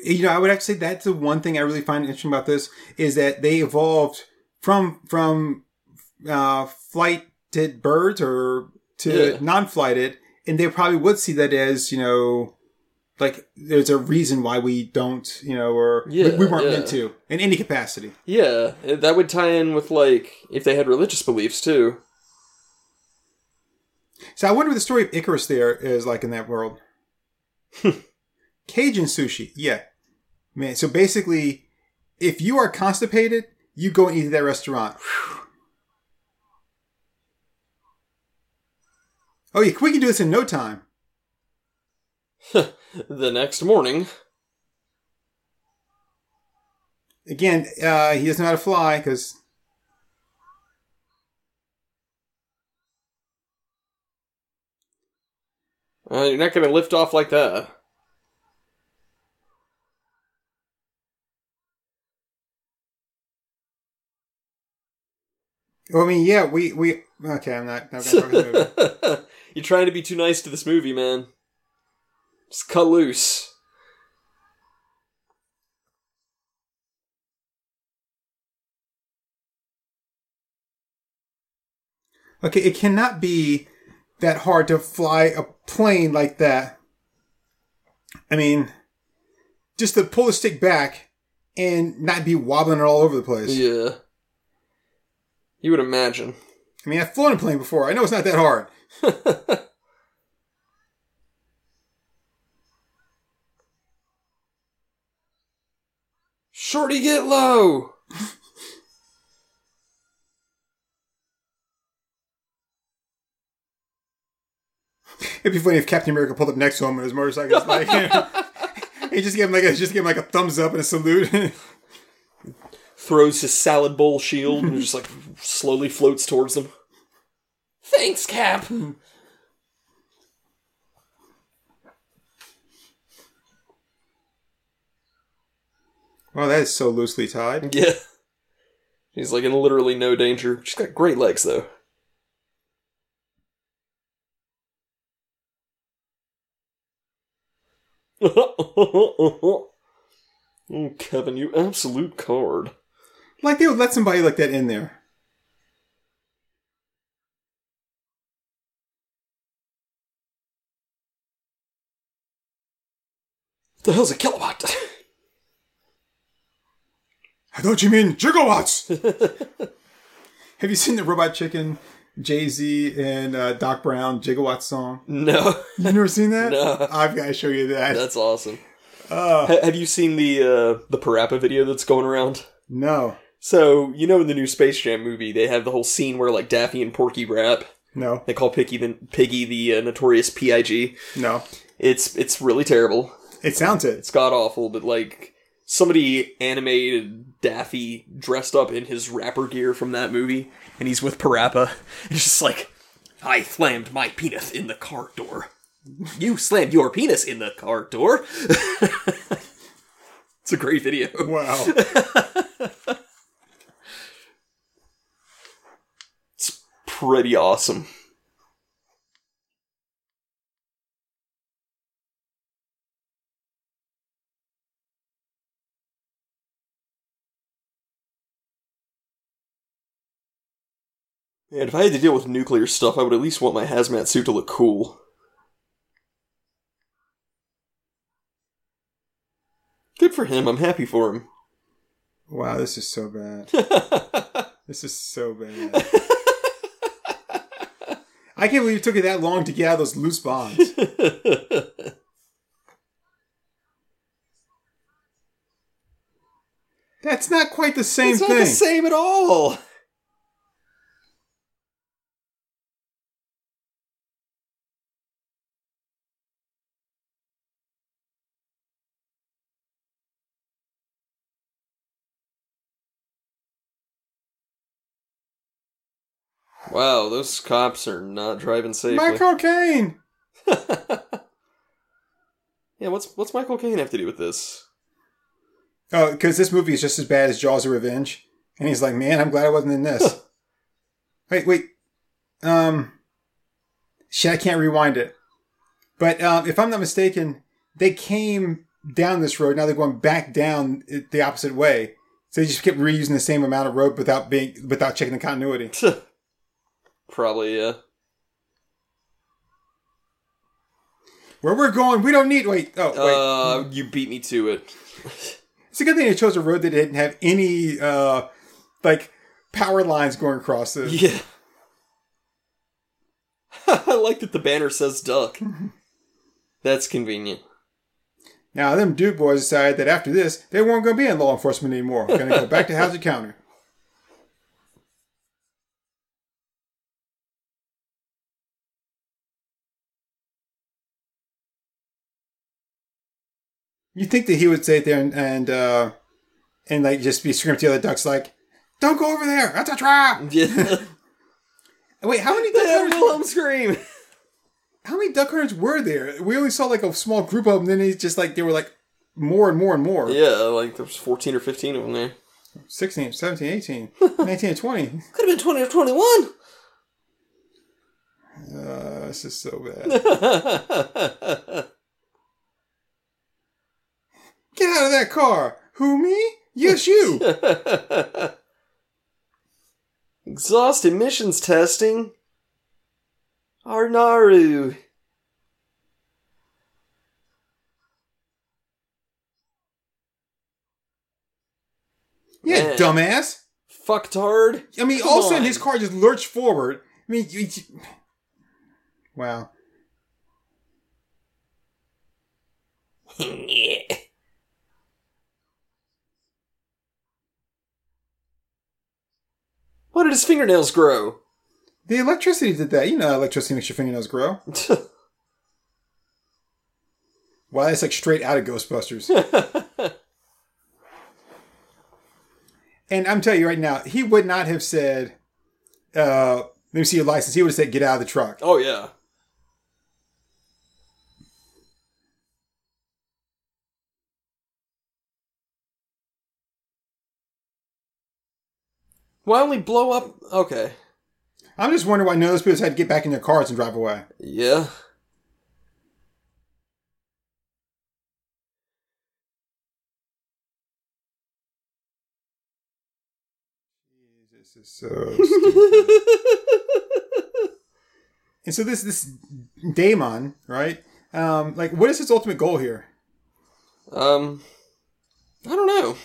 A: you know, I would say that's the one thing I really find interesting about this is that they evolved from from uh, flighted birds or to
B: Yeah.
A: non-flighted, and they probably would see that as you know, like there's a reason why we don't, you know, or we- we, weren't
B: yeah.
A: meant to in any capacity.
B: Yeah, that would tie in with, like, if they had religious beliefs, too.
A: So I wonder what the story of Icarus there is like in that world. Cajun sushi, yeah, man. So basically, if you are constipated, you go and eat at that restaurant. Oh yeah, we can do this in no time.
B: The next morning,
A: Again, uh, he doesn't know how to fly because
B: uh, you're not going to lift off like that.
A: well, I mean, yeah, we we okay. I'm not. not talk movie.
B: You're trying to be too nice to this movie, man. Just cut loose.
A: Okay, it cannot be that hard to fly a plane like that. I mean, just to pull the stick back and not be wobbling it all over the place.
B: Yeah. You would imagine.
A: I mean, I've flown a plane before. I know it's not that hard.
B: Shorty, get low!
A: It'd be funny if Captain America pulled up next to him on his motorcycle. It's like, he just gave him like a just gave him like a thumbs up and a salute.
B: throws his salad bowl shield and just like slowly floats towards them. Thanks, Cap.
A: Well, that is so loosely tied.
B: Yeah. He's like in literally no danger. She's got great legs though. oh, Kevin, you absolute card.
A: Like they would let somebody like that in there.
B: The hell's a kilowatt?
A: I thought you mean gigawatts. Have you seen the Robot Chicken, Jay Z, and uh, Doc Brown Gigawatt song?
B: no,
A: You never seen that?
B: No.
A: I've got to show you that.
B: that's awesome.
A: Uh,
B: Ha- have you seen the uh, the Parappa video that's going around?
A: no,
B: So you know in the new Space Jam movie they have the whole scene where like Daffy and Porky rap.
A: no,
B: They call Piggy the Piggy the uh, notorious Pig.
A: no.
B: It's it's really terrible.
A: It sounds it.
B: It's god awful, but like somebody animated Daffy dressed up in his rapper gear from that movie, and he's with Parappa. It's just like, I slammed my penis in the car door. You slammed your penis in the car door. it's a great video.
A: Wow.
B: It's pretty awesome. Man, if I had to deal with nuclear stuff, I would at least want my hazmat suit to look cool. Good for him. I'm happy for him.
A: wow, this is so bad. This is so bad. I can't believe it took you that long to get out of those loose bonds. That's not quite the same
B: it's
A: thing.
B: not the same at all. Wow, those cops are not driving safely.
A: Michael Caine.
B: yeah, what's what's Michael Caine have to do with this?
A: Oh, because this movie is just as bad as Jaws of Revenge, and he's like, "Man, I'm glad I wasn't in this." wait, wait. Um, shit, I can't rewind it. But um, if I'm not mistaken, they came down this road. Now they're going back down the opposite way. So they just kept reusing the same amount of road without being without checking the continuity.
B: Probably, yeah.
A: Where we're going, we don't need. Wait, oh wait.
B: Uh, you beat me to it.
A: it's a good thing they chose a road that didn't have any uh, like power lines going across it.
B: Yeah. I like that the banner says duck. That's convenient.
A: Now, them Duke boys decided that after this, they weren't going to be in law enforcement anymore. Going to go back to Housing County. You think that he would sit there and and, uh, and like just be screaming to the other ducks like, "Don't go over there! That's a trap!"
B: Yeah.
A: Wait, how many duck hunters?
B: Wilhelm scream.
A: How many duck hunters were there? We only saw like a small group of them. Then he's just like they were like more and more and more.
B: Yeah, like there was 14 or 15 of them there.
A: 16, 17, 18, 19, and 20.
B: Could have been 20 or 21.
A: Uh, this is so bad. Get out of that car. Who, me? Yes, you.
B: Exhaust emissions testing. Arnaru.
A: Yeah,
B: Man.
A: dumbass.
B: Fucktard.
A: I mean,
B: Come
A: all of a sudden
B: on.
A: his car just lurched forward. I mean, you, you- wow.
B: Why did his fingernails grow?
A: The electricity did that. You know, electricity makes your fingernails grow. Wow, that's like straight out of Ghostbusters. And I'm telling you right now, he would not have said, uh, "Let me see your license." He would have said, "Get out of the truck."
B: Oh yeah. Why only blow up? Okay.
A: I'm just wondering why none of those people had to get back in their cars and drive away.
B: Yeah.
A: This is so. and so this this Damon, right? Um, like, what is his ultimate goal here?
B: um, I don't know.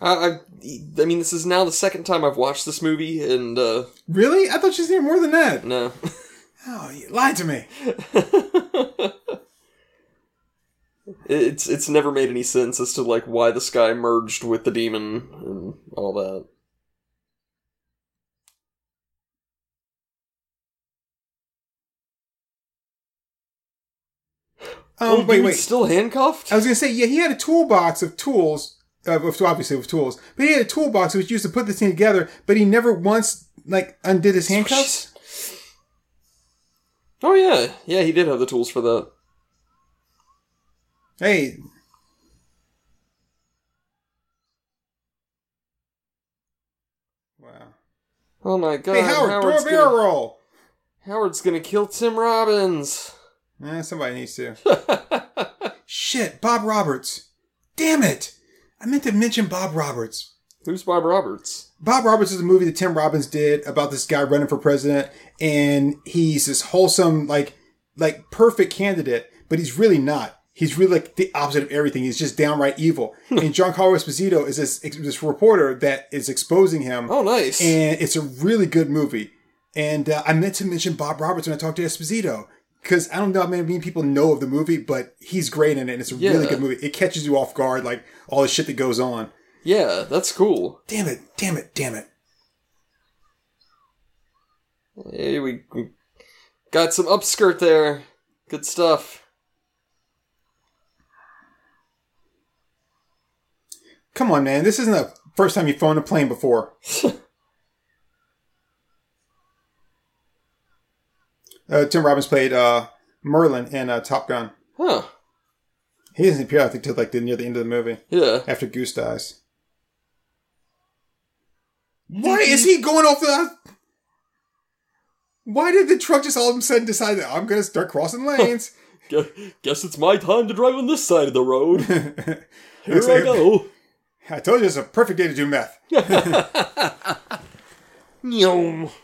B: I, I, I mean, this is now the second time I've watched this movie, and uh,
A: Really? I thought she's here more than that.
B: no.
A: Oh, you lied to me.
B: it's it's never made any sense as to like why this guy merged with the demon and all that.
A: Um, wait, wait.
B: still handcuffed?
A: I was gonna say, yeah, he had a toolbox of tools, uh, of obviously with tools, but he had a toolbox was used to put this thing together. But he never once like undid his handcuffs.
B: Oh yeah, yeah, he did have the tools for that.
A: Hey, wow.
B: Oh my god,
A: Hey, Howard,
B: Howard's,
A: throw a barrel
B: gonna,
A: roll.
B: Howard's gonna kill Tim Robbins.
A: Eh, somebody needs to. Shit, Bob Roberts. Damn it! I meant to mention Bob Roberts.
B: Who's Bob Roberts?
A: Bob Roberts is a movie that Tim Robbins did about this guy running for president, and he's this wholesome, like, like perfect candidate, but he's really not. He's really like the opposite of everything. He's just downright evil. and Giancarlo Esposito is this this reporter that is exposing him,
B: Oh, nice.
A: and it's a really good movie. And uh, I meant to mention Bob Roberts when I talked to Esposito because I don't know how many people know of the movie, but he's great in it. and It's a really good movie. It catches you off guard, like all the shit that goes on.
B: yeah, that's cool.
A: Damn it! Damn it! Damn it!
B: Hey, we, we got some upskirt there. Good stuff.
A: Come on, man. This isn't the first time you've flown a plane before. uh, Tim Robbins played uh, Merlin in uh, Top Gun.
B: Huh.
A: He doesn't appear, I think, till like the, near the end of the movie
B: Yeah.
A: after Goose dies. Why is he going off the? Why did the truck just all of a sudden decide that I'm going to start crossing lanes?
B: Guess it's my time to drive on this side of the road. Here I
A: like-
B: go.
A: I told you it's a perfect day to do meth.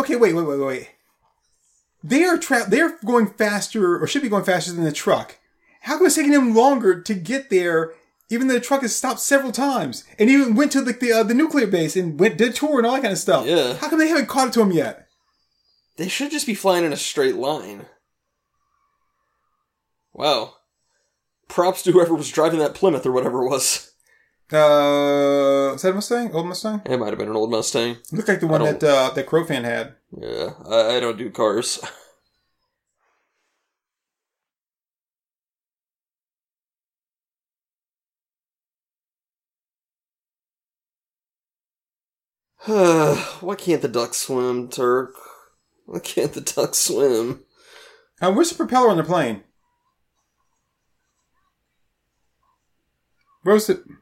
A: Okay, wait, wait, wait, wait. They are tra- they're going faster, or should be going faster than the truck. How come it's taking them longer to get there, even though the truck has stopped several times and even went to like the uh, the nuclear base and went did tour and all that kind of stuff?
B: Yeah.
A: How come they haven't caught it to him yet?
B: They should just be flying in a straight line. Wow. Props to whoever was driving that Plymouth or whatever it was.
A: Uh, is that a Mustang? Old Mustang?
B: It might have been an old Mustang.
A: Looked like the one that uh, that Crow fan had.
B: Yeah, I, I don't do cars. Why can't the duck swim, Turk? Why can't the duck swim?
A: Uh, where's the propeller on the plane? Where it? the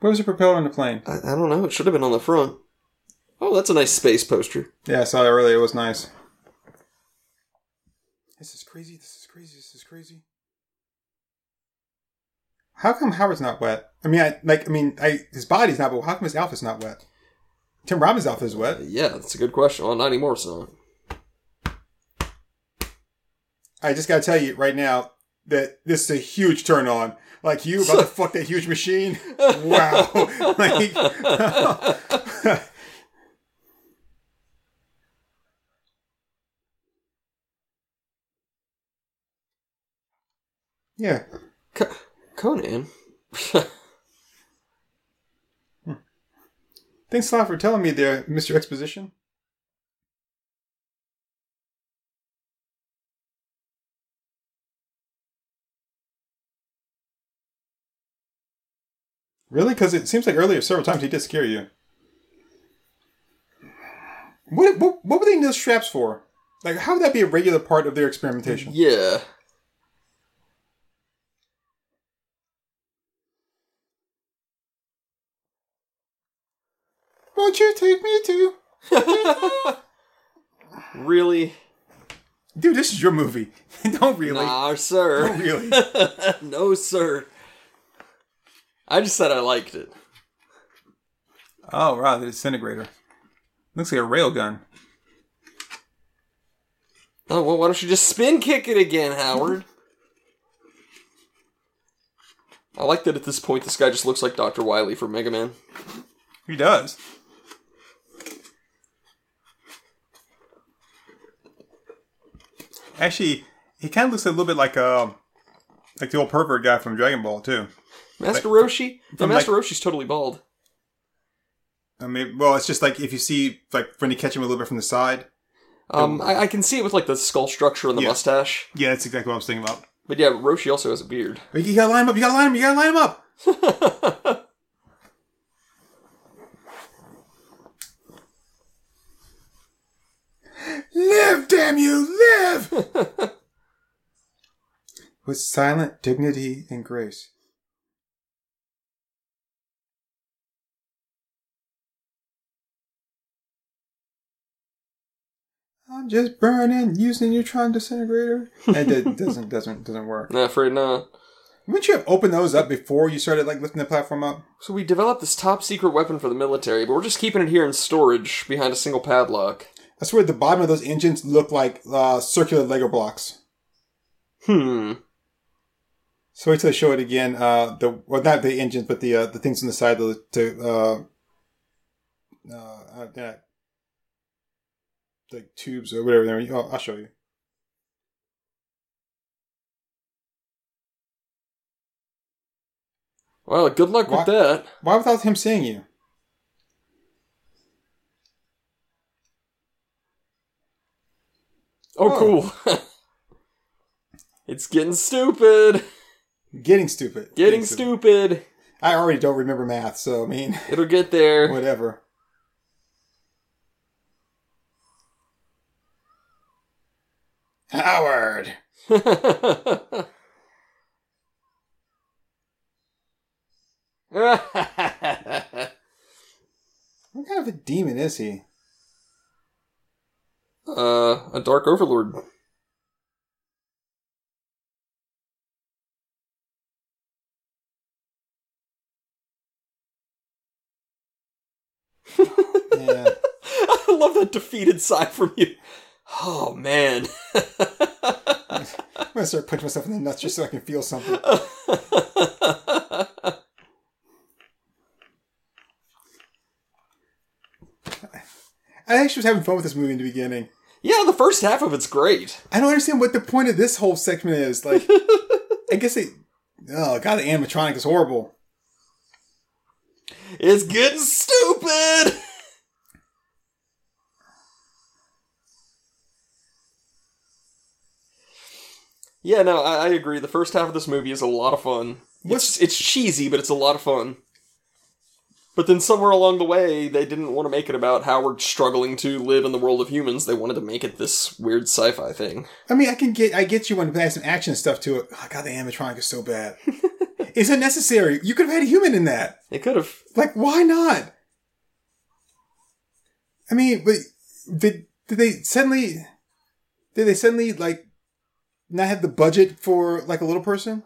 A: Where was the propeller on the plane?
B: I, I don't know. It should have been on the front. Oh, that's a nice space poster.
A: Yeah, I saw that earlier. It was nice. This is crazy. This is crazy. This is crazy. How come Howard's not wet? I mean, I like. I mean, I his body's not, but how come his outfit's not wet? Tim Robbins' is wet.
B: Yeah, that's a good question. Well, not anymore, so.
A: I just gotta tell you right now that this is a huge turn on. Like you about to fuck that huge machine. Wow. like, yeah.
B: Co- Conan. Hmm.
A: Thanks a lot for telling me there, Mr. Exposition. Really? Because it seems like earlier several times he did scare you. What, what what were they in those straps for? Like, how would that be a regular part of their experimentation?
B: Yeah.
A: Won't you take me to?
B: Really?
A: Dude, this is your movie. Don't really.
B: Nah, sir.
A: Don't really.
B: no, sir. I just said I liked it.
A: Oh, wow, the disintegrator. Looks like a railgun.
B: Oh, well, why don't you just spin kick it again, Howard? I like that at this point this guy just looks like Dr. Wily from Mega Man.
A: He does. Actually, he kind of looks a little bit like um, like the old pervert guy from Dragon Ball too.
B: Master Roshi? No, Master
A: like-
B: Roshi's totally bald.
A: I mean, well, it's just like if you see like when you catch him a little bit from the side.
B: Um, I, I can see it with like the skull structure and the
A: Yeah.
B: mustache.
A: Yeah, that's exactly what I was thinking about.
B: But yeah, Roshi also has a beard.
A: You gotta line him up. You gotta line him. You gotta line him up. Live, damn you, live! With silent dignity and grace. I'm just burning using neutron disintegrator. And it doesn't doesn't doesn't work.
B: nah, afraid not.
A: Wouldn't you have opened those up before you started like lifting the platform up?
B: So we developed this top secret weapon for the military, but we're just keeping it here in storage behind a single padlock.
A: I swear the bottom of those engines look like uh, circular Lego blocks.
B: Hmm.
A: So wait till I show it again. Uh, the well, not the engines, but the uh, the things on the side of the to uh, uh, uh, yeah, like tubes or whatever. There, oh, I'll show you.
B: Well, good luck
A: What?
B: with that.
A: Why without him seeing you?
B: Oh,
A: Oh.
B: cool. it's getting stupid.
A: Getting stupid.
B: Getting stupid.
A: I already don't remember math, so I mean,
B: It'll get there.
A: whatever. Howard. What kind of a demon is he?
B: uh, a dark overlord.
A: Yeah.
B: I love that defeated sigh from you. Oh man.
A: I'm gonna start punching myself in the nuts just so I can feel something. I actually was having fun with this movie in the beginning.
B: yeah, the first half of it's great.
A: I don't understand what the point of this whole segment is. Like, I guess they. Oh god, the animatronic is horrible.
B: It's getting stupid. Yeah, no, I, I agree. The first half of this movie is a lot of fun.
A: What's-
B: It's it's cheesy, but it's a lot of fun. But then somewhere along the way, they didn't want to make it about Howard struggling to live in the world of humans. They wanted to make it this weird sci-fi thing.
A: I mean, I can get, I get you when they add some action stuff to it. Oh god, the animatronic is so bad. it's unnecessary. You could have had a human in that.
B: They could have.
A: Like, why not? I mean, but did did they suddenly did they suddenly like not have the budget for like a little person?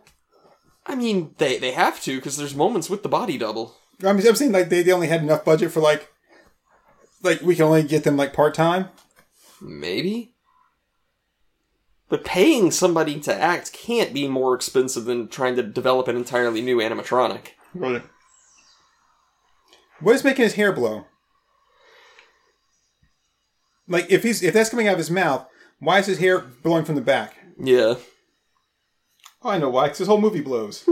B: I mean, they they have to because there's moments with the body double.
A: I mean, I'm saying like they, they only had enough budget for like like we can only get them like part time.
B: Maybe. But paying somebody to act can't be more expensive than trying to develop an entirely new animatronic.
A: Right. What is making his hair blow? Like if he's if that's coming out of his mouth, why is his hair blowing from the back?
B: Yeah.
A: Oh, I know why. Because his whole movie blows.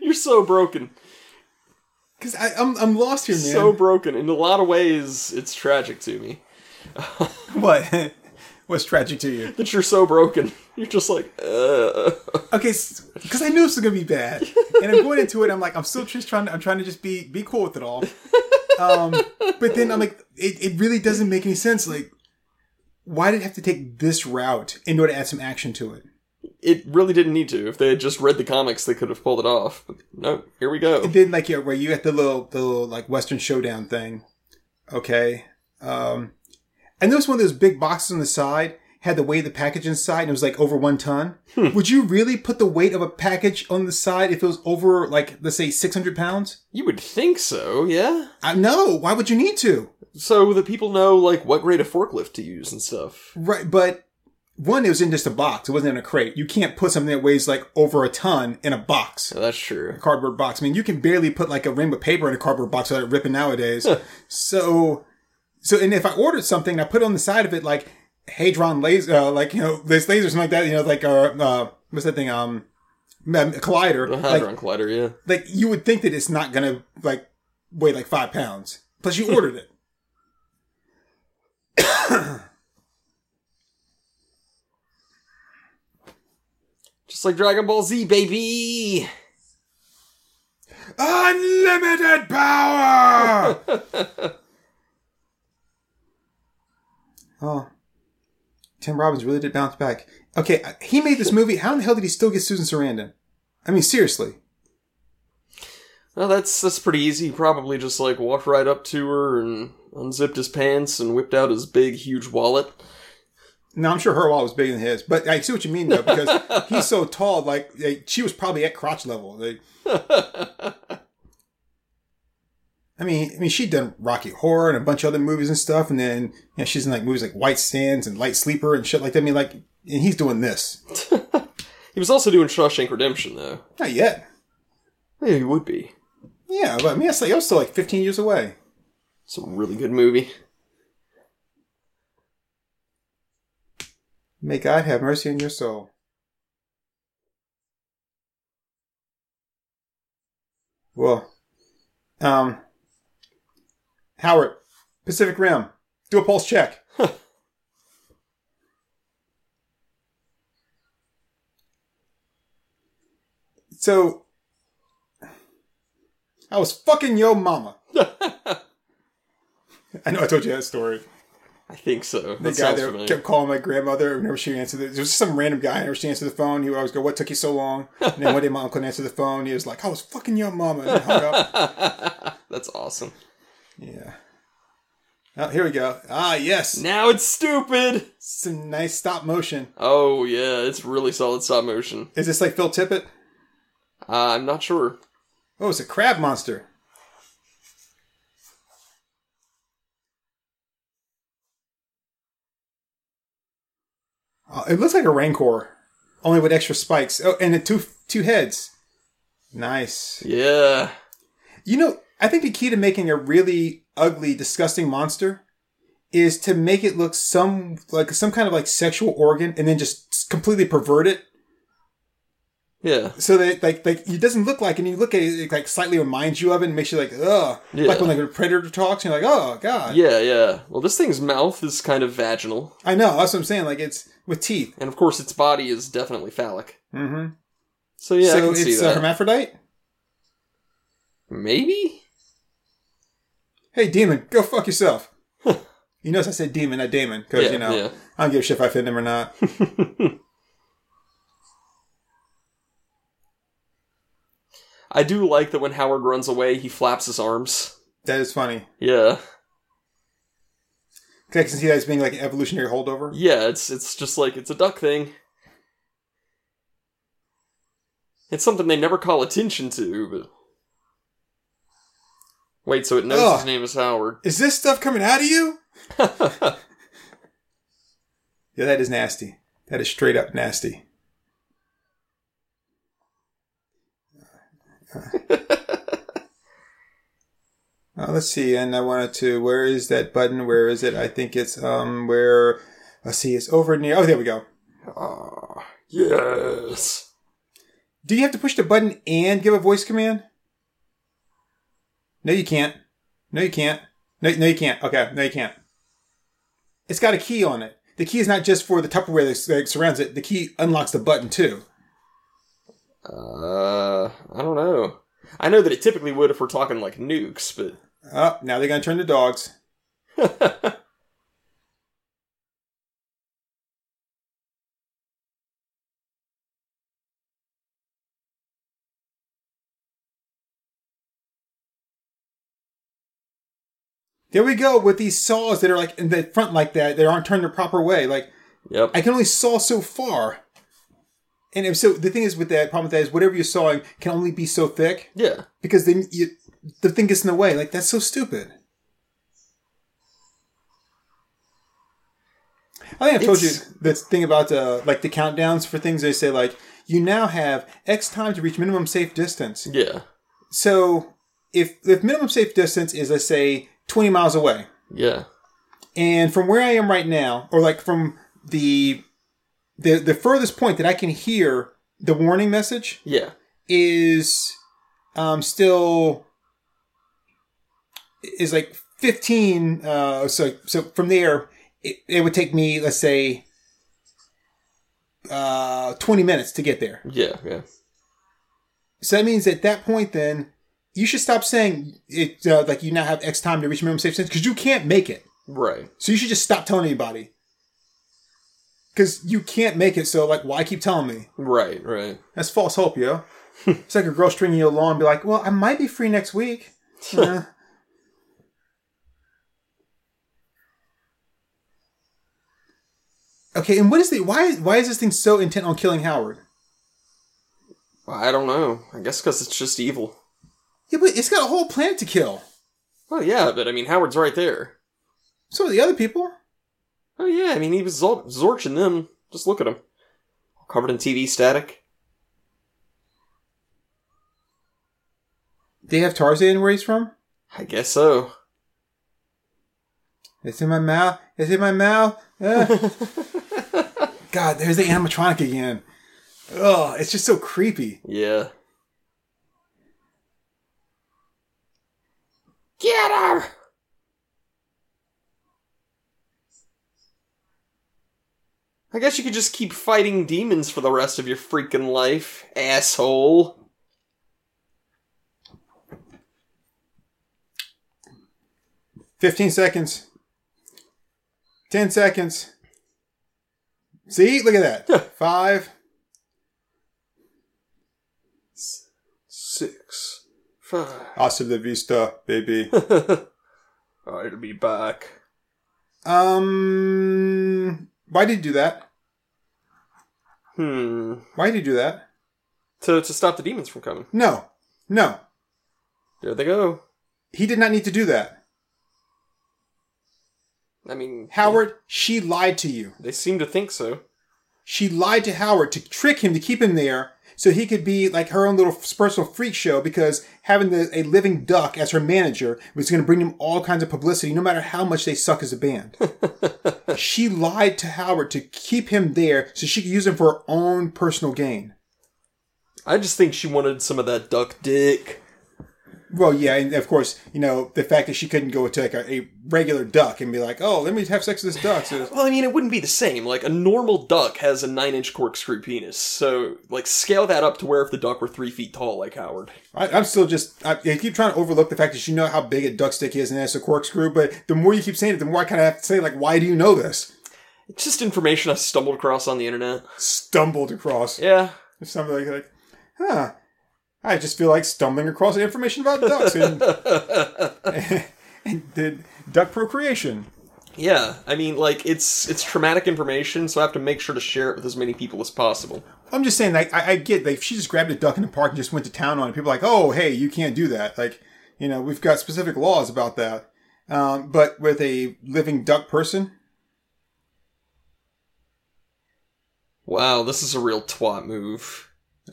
B: You're so broken.
A: Because I'm I'm lost here, man.
B: So broken. In a lot of ways, it's tragic to me.
A: what? What's tragic to you?
B: that you're so broken. You're just like, uh.
A: Okay, because I knew this was gonna be bad, and I'm going into it. I'm like, I'm still just trying. To, I'm trying to just be be cool with it all. Um, but then I'm like, it, it really doesn't make any sense. Like, why did it have to take this route in order to add some action to it?
B: It really didn't need to. If they had just read the comics, they could have pulled it off. But no, here we go.
A: And then like yeah, where you at the little the little like Western Showdown thing. Okay. Um, and there was one of those big boxes on the side had the weight of the package inside and it was like over one ton. Would you really put the weight of a package on the side if it was over like let's say six hundred pounds?
B: You would think so, yeah?
A: Uh, no. Why would you need to?
B: So that people know, like, what grade of forklift to use and stuff.
A: Right, but one, it was in just a box. It wasn't in a crate. You can't put something that weighs like over a ton in a box,
B: Yeah, that's true.
A: a cardboard box. I mean, you can barely put like a ring of paper in a cardboard box without it ripping nowadays. so, so, and if I ordered something, and I put on the side of it like Hadron laser, uh, like you know, this laser, something like that. You know, like uh, uh what's that thing? Um, collider.
B: The
A: Like,
B: Hadron Collider, yeah.
A: like you would think that it's not gonna like weigh like five pounds. Plus, you ordered it.
B: Just like Dragon Ball Z, baby!
A: Unlimited power! oh. Tim Robbins really did bounce back. Okay, uh, he made this movie. How in the hell did he still get Susan Sarandon? I mean, seriously.
B: Well, that's that's pretty easy. He probably just like walked right up to her and unzipped his pants and whipped out his big, huge wallet.
A: No, I'm sure her wallet was bigger than his, but I see what you mean though because he's so tall. Like, like, she was probably at crotch level. Like, I mean, I mean, she'd done Rocky Horror and a bunch of other movies and stuff, and then you know, she's in like movies like White Sands and Light Sleeper and shit like that. I mean, like, and he's doing this.
B: He was also doing Shawshank Redemption, though.
A: Not yet.
B: Yeah, he would be.
A: Yeah, but I mean, that's like I was still like 15 years away.
B: It's a really good movie.
A: May God have mercy on your soul. Well, um, Howard, Pacific Rim, do a pulse check. so, I was fucking yo mama. I know I told you that story.
B: I think so. That
A: The guy
B: sounds
A: that
B: familiar.
A: kept calling my grandmother whenever she answered it. There was some random guy whenever she answered the phone. He would always go, What took you so long? And then one day my uncle answered the phone. He was like, I was fucking your mama. And hung up.
B: That's awesome.
A: Yeah. Oh, here we go. Ah, yes.
B: Now it's stupid.
A: Some nice stop motion.
B: Oh yeah, it's really solid stop motion.
A: Is this like Phil Tippett?
B: Uh, I'm not sure.
A: Oh, it's a crab monster. Oh, it looks like a rancor, only with extra spikes. Oh, and two two heads. Nice.
B: Yeah.
A: You know, I think the key to making a really ugly, disgusting monster is to make it look some like some kind of like sexual organ, and then just completely pervert it
B: Yeah.
A: so that like like it doesn't look like, and you look at it, it like slightly reminds you of it, and makes you like ugh,
B: Yeah.
A: like when like a predator talks, and you're like oh god,
B: Yeah, yeah. Well, this thing's mouth is kind of vaginal,
A: I know that's what I'm saying. Like it's with teeth.
B: and of course, its body is definitely phallic.
A: Mm-hmm.
B: So yeah, I
A: so
B: can see
A: it's a
B: that.
A: hermaphrodite.
B: Maybe.
A: Hey, demon, go fuck yourself. you notice I said demon, not Damon, because
B: Yeah,
A: you know
B: yeah.
A: I don't give a shit if I fit him or not.
B: I do like that when Howard runs away, he flaps his arms.
A: that is funny.
B: Yeah.
A: I can see that as being like an evolutionary holdover.
B: yeah. It's it's just like it's a duck thing. It's something they never call attention to, but wait. So it knows
A: Ugh.
B: his name is Howard.
A: Is this stuff coming out of you? Yeah, that is nasty. That is straight up nasty. Uh, let's see, and I wanted to. Where is that button? Where is it? I think it's um where. Let's see, it's over near. Oh, there we go.
B: Ah, yes.
A: Do you have to push the button and give a voice command? No, you can't. No, you can't. No, no, you can't. Okay, no, you can't. it's got a key on it. The key is not just for the Tupperware that surrounds it. The key unlocks the button too.
B: Uh, I don't know. I know that it typically would if we're talking like nukes, but
A: Oh, now they're gonna turn to dogs. There we go with these saws that are like in the front like that. They aren't turned the proper way. Like
B: yep.
A: I can only saw so far. And if so, the thing is with that problem with that is whatever you're sawing can only be so thick
B: yeah.
A: because then you, the thing gets in the way. Like that's so stupid. I think I've told you this thing about uh, like the countdowns for things. They say like you now have X time to reach minimum safe distance.
B: Yeah.
A: So if if minimum safe distance is let's say 20 miles away,
B: Yeah.
A: and from where I am right now, or like from the the the furthest point that I can hear the warning message
B: Yeah.
A: is um still is like 15 uh so so from there it, it would take me let's say uh 20 minutes to get there
B: Yeah. Yeah.
A: so that means at that point then you should stop saying it uh, like you now have x time to reach minimum safe distance because you can't make it
B: Right.
A: so you should just stop telling anybody because you can't make it so like why keep telling me
B: Right. Right.
A: That's false hope, yo. it's like a girl stringing you along and be like, well, I might be free next week. Uh, okay, and what is the why? Why is this thing so intent on killing Howard?
B: I don't know. I guess because it's just evil.
A: Yeah, but it's got a whole planet to kill.
B: Oh yeah, but I mean, Howard's right there.
A: So are the other people.
B: Oh yeah, I mean, he was Zor- Zorching them. Just look at him. Covered in TV static.
A: They have Tarzan where he's from.
B: I guess so.
A: It's in my mouth. It's in my mouth. Ah. God, there's the animatronic again. Oh, it's just so creepy.
B: Yeah. Get her! I guess you could just keep fighting demons for the rest of your freaking life, asshole.
A: Fifteen seconds. Ten seconds. See, look at that. Five.
B: Six.
A: Hasta la vista, baby.
B: I'll be back.
A: um, why did you do that?
B: Hmm.
A: Why did you do that?
B: To, to stop the demons from coming.
A: No, no,
B: There they go.
A: he did not need to do that.
B: I mean,
A: Howard, she lied to you.
B: They seem to think so.
A: She lied to Howard to trick him to keep him there so he could be like her own little personal freak show because having the, a living duck as her manager was going to bring them all kinds of publicity no matter how much they suck as a band. she lied to Howard to keep him there so she could use him for her own personal gain.
B: I just think she wanted some of that duck dick.
A: Well, yeah, and of course, you know, the fact that she couldn't go to like a, a regular duck and be like, oh, let me have sex with this duck. So,
B: Well, I mean, it wouldn't be the same. Like, a normal duck has a nine inch corkscrew penis. So, like, scale that up to where if the duck were three feet tall, like Howard.
A: I, I'm still just, I, I keep trying to overlook the fact that you know how big a duck stick is and that's a corkscrew, but the more you keep saying it, the more I kind of have to say, like, why do you know this?
B: It's just information I stumbled across on the internet.
A: Stumbled across.
B: Yeah.
A: Something like, like, huh. I just feel like stumbling across information about ducks and, and the duck procreation.
B: Yeah. I mean, like, it's it's traumatic information, so I have to make sure to share it with as many people as possible.
A: I'm just saying, like, I, I get, like, if she just grabbed a duck in the park and just went to town on it, people are like, oh, hey, you can't do that. Like, you know, we've got specific laws about that. Um, but with a living duck person,
B: Wow, this is a real twat move.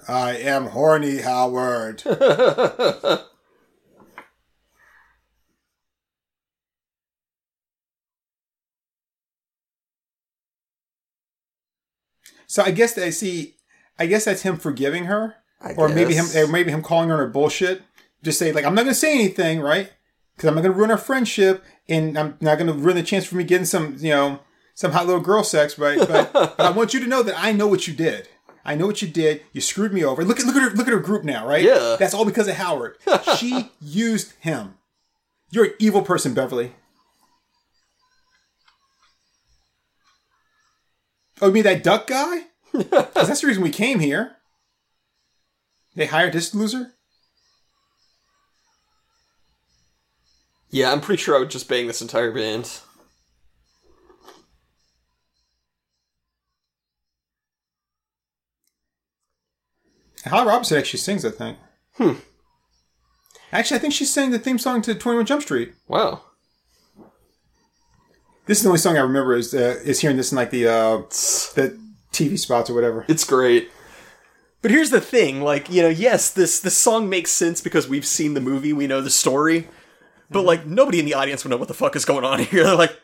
A: I am horny, Howard. so I guess I see. I guess that's him forgiving her,
B: I
A: or maybe him, or maybe him calling her her bullshit. Just say like, I'm not going to say anything, right? because I'm not going to ruin our friendship, and I'm not going to ruin the chance for me getting some, you know, some hot little girl sex. Right? But, but I want you to know that I know what you did. I know what you did. You screwed me over. Look at look at her look at her group now, right?
B: Yeah.
A: That's all because of Howard. she used him. You're an evil person, Beverly. Oh, you mean that duck guy? 'Cause that's the reason we came here. They hired this loser?
B: Yeah, I'm pretty sure I would just bang this entire band.
A: Holly Robinson actually sings, I think.
B: Hmm.
A: Actually, I think she sang the theme song to 21 Jump Street.
B: Wow.
A: This is the only song I remember is uh, is hearing this in like the uh, the TV spots or whatever.
B: it's great. But here's the thing, like, you know, yes, this this song makes sense because we've seen the movie, we know the story. But like nobody in the audience would know what the fuck is going on here. They're like,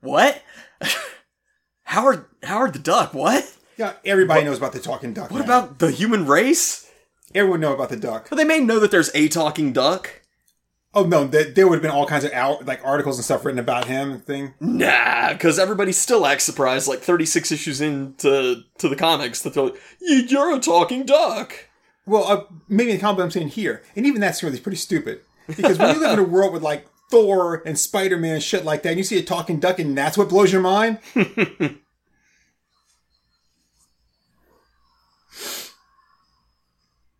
B: "What? Howard Howard the Duck, what?
A: Yeah, everybody knows about the talking duck.
B: What
A: now.
B: about the human race?"
A: everyone know about the duck?
B: But they may know that there's a talking duck.
A: Oh no, th- there would have been all kinds of out, like articles and stuff written about him and thing.
B: Nah, because everybody still acts surprised. Like 36 issues into to the comics, that they're like, "You- "You're a talking duck."
A: Well, uh, maybe in the comic I'm saying here, and even that's really pretty stupid because when you live in a world with like Thor and Spider Man and shit like that, and you see a talking duck, and that's what blows your mind.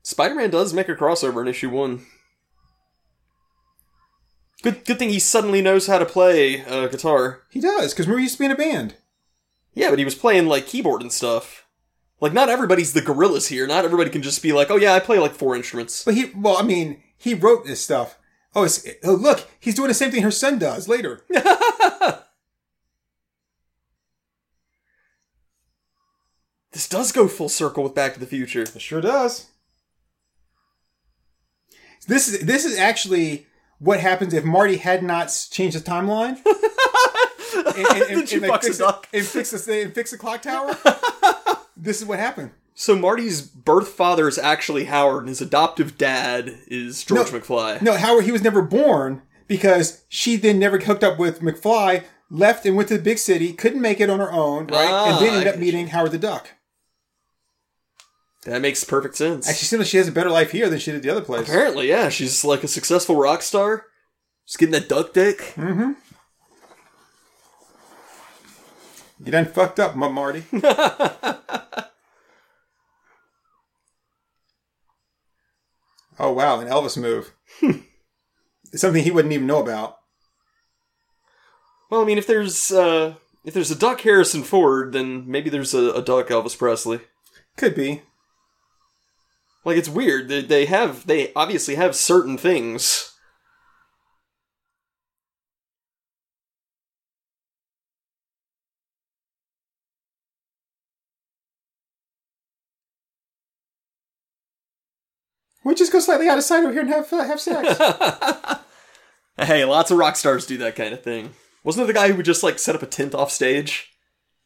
B: Spider-Man does make a crossover in issue one. Good, good thing he suddenly knows how to play uh, guitar.
A: He does because remember he used to be in a band.
B: Yeah, but he was playing like keyboard and stuff. Like, not everybody's the gorillas here. Not everybody can just be like, "Oh yeah, I play like four instruments."
A: But he, well, I mean, he wrote this stuff. Oh, it's, oh, look, he's doing the same thing her son does later.
B: This does go full circle with Back to the Future.
A: It sure does. This is this is actually what happens if Marty had not changed the timeline. and, and,
B: Did you
A: like, fix
B: the
A: and fix the and fix the clock tower. this is what happened.
B: So Marty's birth father is actually Howard, and his adoptive dad is George
A: No.
B: McFly.
A: No, Howard, he was never born because she then never hooked up with McFly, left and went to the big city, couldn't make it on her own, right?
B: Ah,
A: and then ended up meeting Howard the Duck.
B: That makes perfect sense.
A: Actually, seems like she has a better life here than she did the other place.
B: Apparently, yeah, she's like a successful rock star. She's getting that duck dick.
A: Mm-hmm. You done fucked up, Ma- Marty. oh wow, an Elvis move. It's something he wouldn't even know about.
B: Well, I mean, if there's uh, if there's a duck Harrison Ford, then maybe there's a, a duck Elvis Presley.
A: Could be.
B: Like it's weird. They, they have they obviously have certain things.
A: We just go slightly out of sight over here and have uh, have sex.
B: hey, lots of rock stars do that kind of thing. Wasn't it the guy who would just like set up a tent off stage,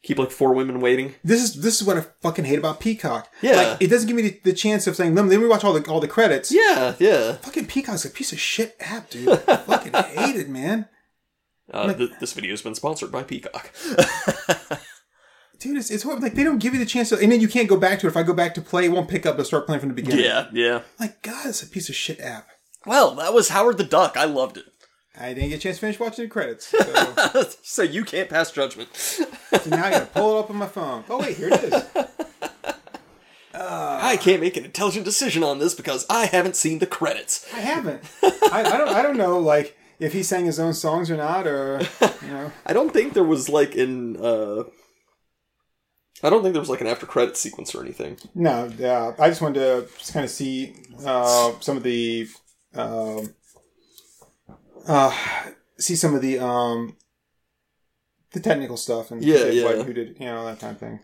B: keep like four women waiting?
A: this is this is what I fucking hate about Peacock.
B: Yeah.
A: like, it doesn't give me the, the chance of saying, "Let me, watch all the all the credits."
B: Yeah, yeah.
A: Fucking Peacock's a piece of shit app, dude. I fucking hate it, man.
B: Uh, th- this video has been sponsored by Peacock.
A: Dude, it's, it's horrible. Like they don't give you the chance to, and then you can't go back to it. If I go back to play, it won't pick up. It'll start playing from the beginning.
B: yeah, yeah.
A: Like God, it's a piece of shit app.
B: Well, that was Howard the Duck. I loved it.
A: I didn't get a chance to finish watching the credits, so,
B: so you can't pass judgment.
A: so now I gotta pull it up on my phone. Oh wait, here it is.
B: I can't make an intelligent decision on this because I haven't seen the credits.
A: I haven't. I, I don't. I don't know. Like if he sang his own songs or not, or you know.
B: I don't think there was like an uh I don't think there was like an after credit sequence or anything.
A: No, uh, I just wanted to just kind of see uh, some of the um, uh, see some of the um, the technical stuff and
B: Yeah, yeah.
A: what- who did you know that kind of thing.